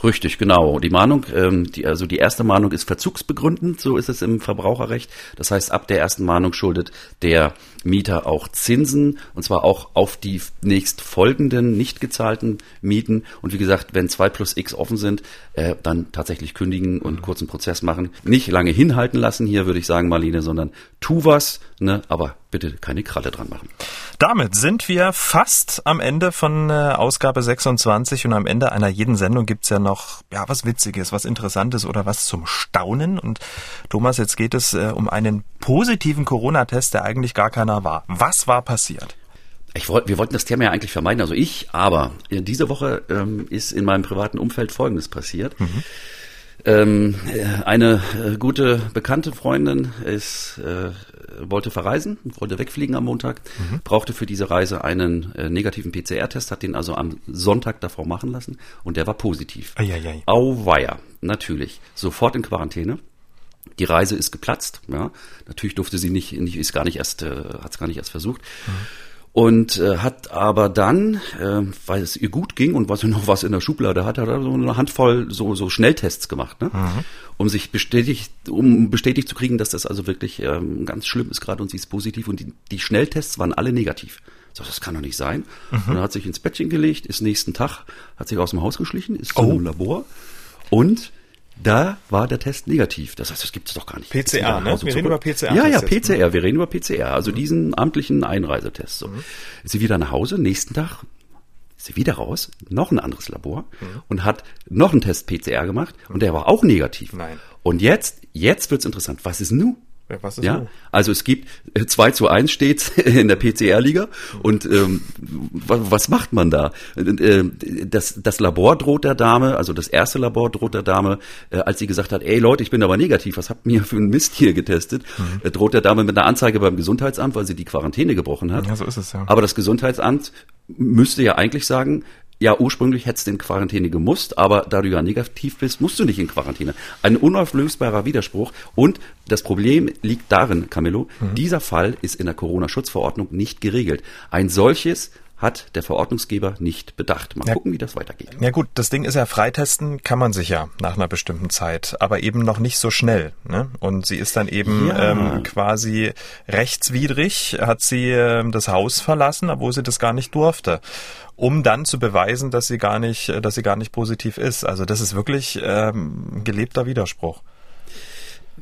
Richtig, genau. Die Mahnung, ähm, die, also die erste Mahnung ist verzugsbegründend, so ist es im Verbraucherrecht. Das heißt, ab der ersten Mahnung schuldet der Mieter auch Zinsen, und zwar auch auf die nächst folgenden nicht gezahlten Mieten. Und wie gesagt, wenn zwei plus x offen sind, äh, dann tatsächlich kündigen und kurzen Prozess machen. Nicht lange hinhalten lassen hier, würde ich sagen, Marlene, sondern tu was, ne, aber bitte keine Kralle dran machen. Damit sind wir fast am Ende von äh, Ausgabe 26 und am Ende einer jeden Sendung gibt's ja noch ja was Witziges, was Interessantes oder was zum Staunen. Und Thomas, jetzt geht es äh, um einen positiven Corona-Test, der eigentlich gar keiner war. Was war passiert? Ich wollt, wir wollten das Thema ja eigentlich vermeiden, also ich, aber diese Woche ähm, ist in meinem privaten Umfeld Folgendes passiert. Mhm. Ähm, eine äh, gute bekannte Freundin ist, äh, wollte verreisen, wollte wegfliegen am Montag, mhm. brauchte für diese Reise einen äh, negativen PCR-Test, hat den also am Sonntag davor machen lassen und der war positiv. Eieiei. Auweia, natürlich. Sofort in Quarantäne. Die Reise ist geplatzt, ja. Natürlich durfte sie nicht, nicht ist gar nicht erst, äh, hat es gar nicht erst versucht. Mhm und äh, hat aber dann, äh, weil es ihr gut ging und was sie [laughs] noch was in der Schublade hatte, hat er so eine Handvoll so so Schnelltests gemacht, ne? Mhm. um sich bestätigt, um bestätigt zu kriegen, dass das also wirklich ähm, ganz schlimm ist gerade und sie ist positiv und die, die Schnelltests waren alle negativ. So, das kann doch nicht sein. Mhm. Und dann hat sich ins Bettchen gelegt, ist nächsten Tag, hat sich aus dem Haus geschlichen, ist oh. zu einem Labor und da war der Test negativ. Das heißt, das gibt es doch gar nicht. PCR, ne? Wir reden über PCR. Ja, ja, PCR. Ne? Wir reden über PCR. Also diesen amtlichen Einreisetest. So. Mhm. Ist sie wieder nach Hause, nächsten Tag ist sie wieder raus, noch ein anderes Labor mhm. und hat noch einen Test PCR gemacht und der war auch negativ. Nein. Und jetzt, jetzt wird's interessant. Was ist nun? Was ist ja, so? also es gibt 2 äh, zu 1 steht [laughs] in der PCR-Liga und ähm, was macht man da? Äh, das, das Labor droht der Dame, also das erste Labor droht der Dame, äh, als sie gesagt hat, ey Leute, ich bin aber negativ, was habt ihr für einen Mist hier getestet? Mhm. Droht der Dame mit einer Anzeige beim Gesundheitsamt, weil sie die Quarantäne gebrochen hat. Ja, so ist es ja. Aber das Gesundheitsamt müsste ja eigentlich sagen, ja, ursprünglich hättest du in Quarantäne gemusst, aber da du ja negativ bist, musst du nicht in Quarantäne. Ein unauflösbarer Widerspruch. Und das Problem liegt darin, Camillo, mhm. dieser Fall ist in der Corona-Schutzverordnung nicht geregelt. Ein solches hat der Verordnungsgeber nicht bedacht. Mal ja, gucken, wie das weitergeht. Ja gut, das Ding ist ja, freitesten kann man sich ja nach einer bestimmten Zeit, aber eben noch nicht so schnell. Ne? Und sie ist dann eben ja. ähm, quasi rechtswidrig, hat sie ähm, das Haus verlassen, obwohl sie das gar nicht durfte um dann zu beweisen, dass sie gar nicht, dass sie gar nicht positiv ist. Also das ist wirklich ähm, gelebter Widerspruch.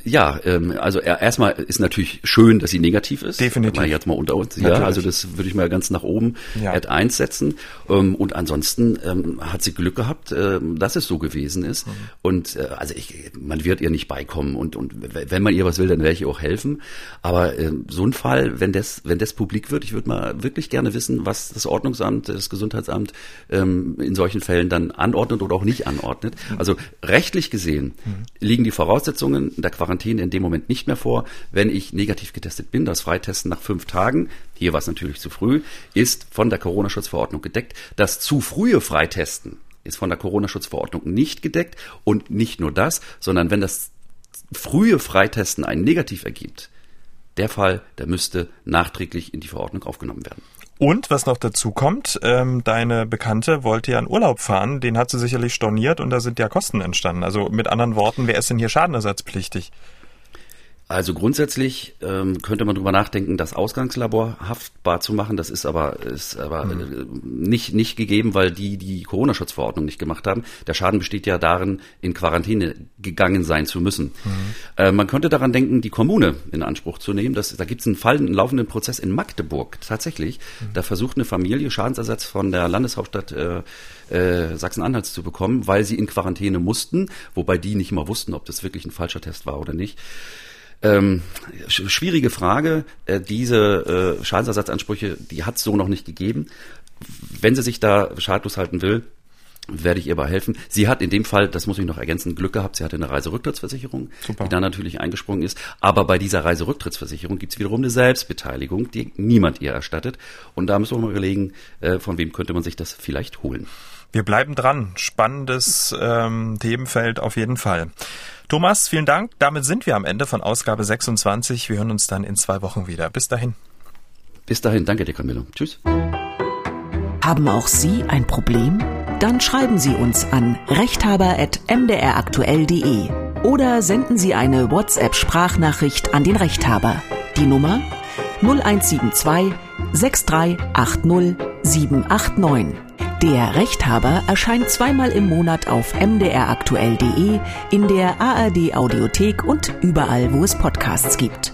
Ja, ähm, also erstmal ist natürlich schön, dass sie negativ ist. Definitiv. Mal jetzt mal unter uns. Ja, also das würde ich mal ganz nach oben ja. Ad 1 setzen. Ähm, und ansonsten ähm, hat sie Glück gehabt, ähm, dass es so gewesen ist. Mhm. Und äh, also ich, man wird ihr nicht beikommen. Und, und wenn man ihr was will, dann werde ich ihr auch helfen. Aber äh, so ein Fall, wenn das, wenn das publik wird, ich würde mal wirklich gerne wissen, was das Ordnungsamt, das Gesundheitsamt ähm, in solchen Fällen dann anordnet oder auch nicht anordnet. Mhm. Also rechtlich gesehen mhm. liegen die Voraussetzungen der Quarantäne Quarantäne in dem Moment nicht mehr vor, wenn ich negativ getestet bin. Das Freitesten nach fünf Tagen, hier war es natürlich zu früh, ist von der Corona-Schutzverordnung gedeckt. Das zu frühe Freitesten ist von der Corona-Schutzverordnung nicht gedeckt und nicht nur das, sondern wenn das frühe Freitesten ein Negativ ergibt, der Fall, der müsste nachträglich in die Verordnung aufgenommen werden. Und was noch dazu kommt, ähm, deine Bekannte wollte ja in Urlaub fahren, den hat sie sicherlich storniert und da sind ja Kosten entstanden. Also mit anderen Worten, wer ist denn hier schadenersatzpflichtig? Also grundsätzlich ähm, könnte man darüber nachdenken, das Ausgangslabor haftbar zu machen. Das ist aber, ist aber mhm. äh, nicht, nicht gegeben, weil die die Corona-Schutzverordnung nicht gemacht haben. Der Schaden besteht ja darin, in Quarantäne gegangen sein zu müssen. Mhm. Äh, man könnte daran denken, die Kommune in Anspruch zu nehmen. Das, da gibt es einen Fall, einen laufenden Prozess in Magdeburg tatsächlich. Mhm. Da versucht eine Familie Schadensersatz von der Landeshauptstadt äh, äh, Sachsen-Anhalts zu bekommen, weil sie in Quarantäne mussten, wobei die nicht mal wussten, ob das wirklich ein falscher Test war oder nicht. Ähm, schwierige Frage. Äh, diese äh, Schadensersatzansprüche, die hat es so noch nicht gegeben. Wenn sie sich da schadlos halten will, werde ich ihr aber helfen. Sie hat in dem Fall, das muss ich noch ergänzen, Glück gehabt. Sie hatte eine Reiserücktrittsversicherung, Super. die da natürlich eingesprungen ist. Aber bei dieser Reiserücktrittsversicherung gibt es wiederum eine Selbstbeteiligung, die niemand ihr erstattet. Und da müssen wir mal überlegen, äh, von wem könnte man sich das vielleicht holen. Wir bleiben dran. Spannendes ähm, Themenfeld auf jeden Fall. Thomas, vielen Dank. Damit sind wir am Ende von Ausgabe 26. Wir hören uns dann in zwei Wochen wieder. Bis dahin. Bis dahin. Danke dir, Camillo. Tschüss. Haben auch Sie ein Problem? Dann schreiben Sie uns an rechthaber.mdraktuell.de oder senden Sie eine WhatsApp-Sprachnachricht an den Rechthaber. Die Nummer 0172 6380 789. Der Rechthaber erscheint zweimal im Monat auf mdraktuell.de, in der ARD Audiothek und überall, wo es Podcasts gibt.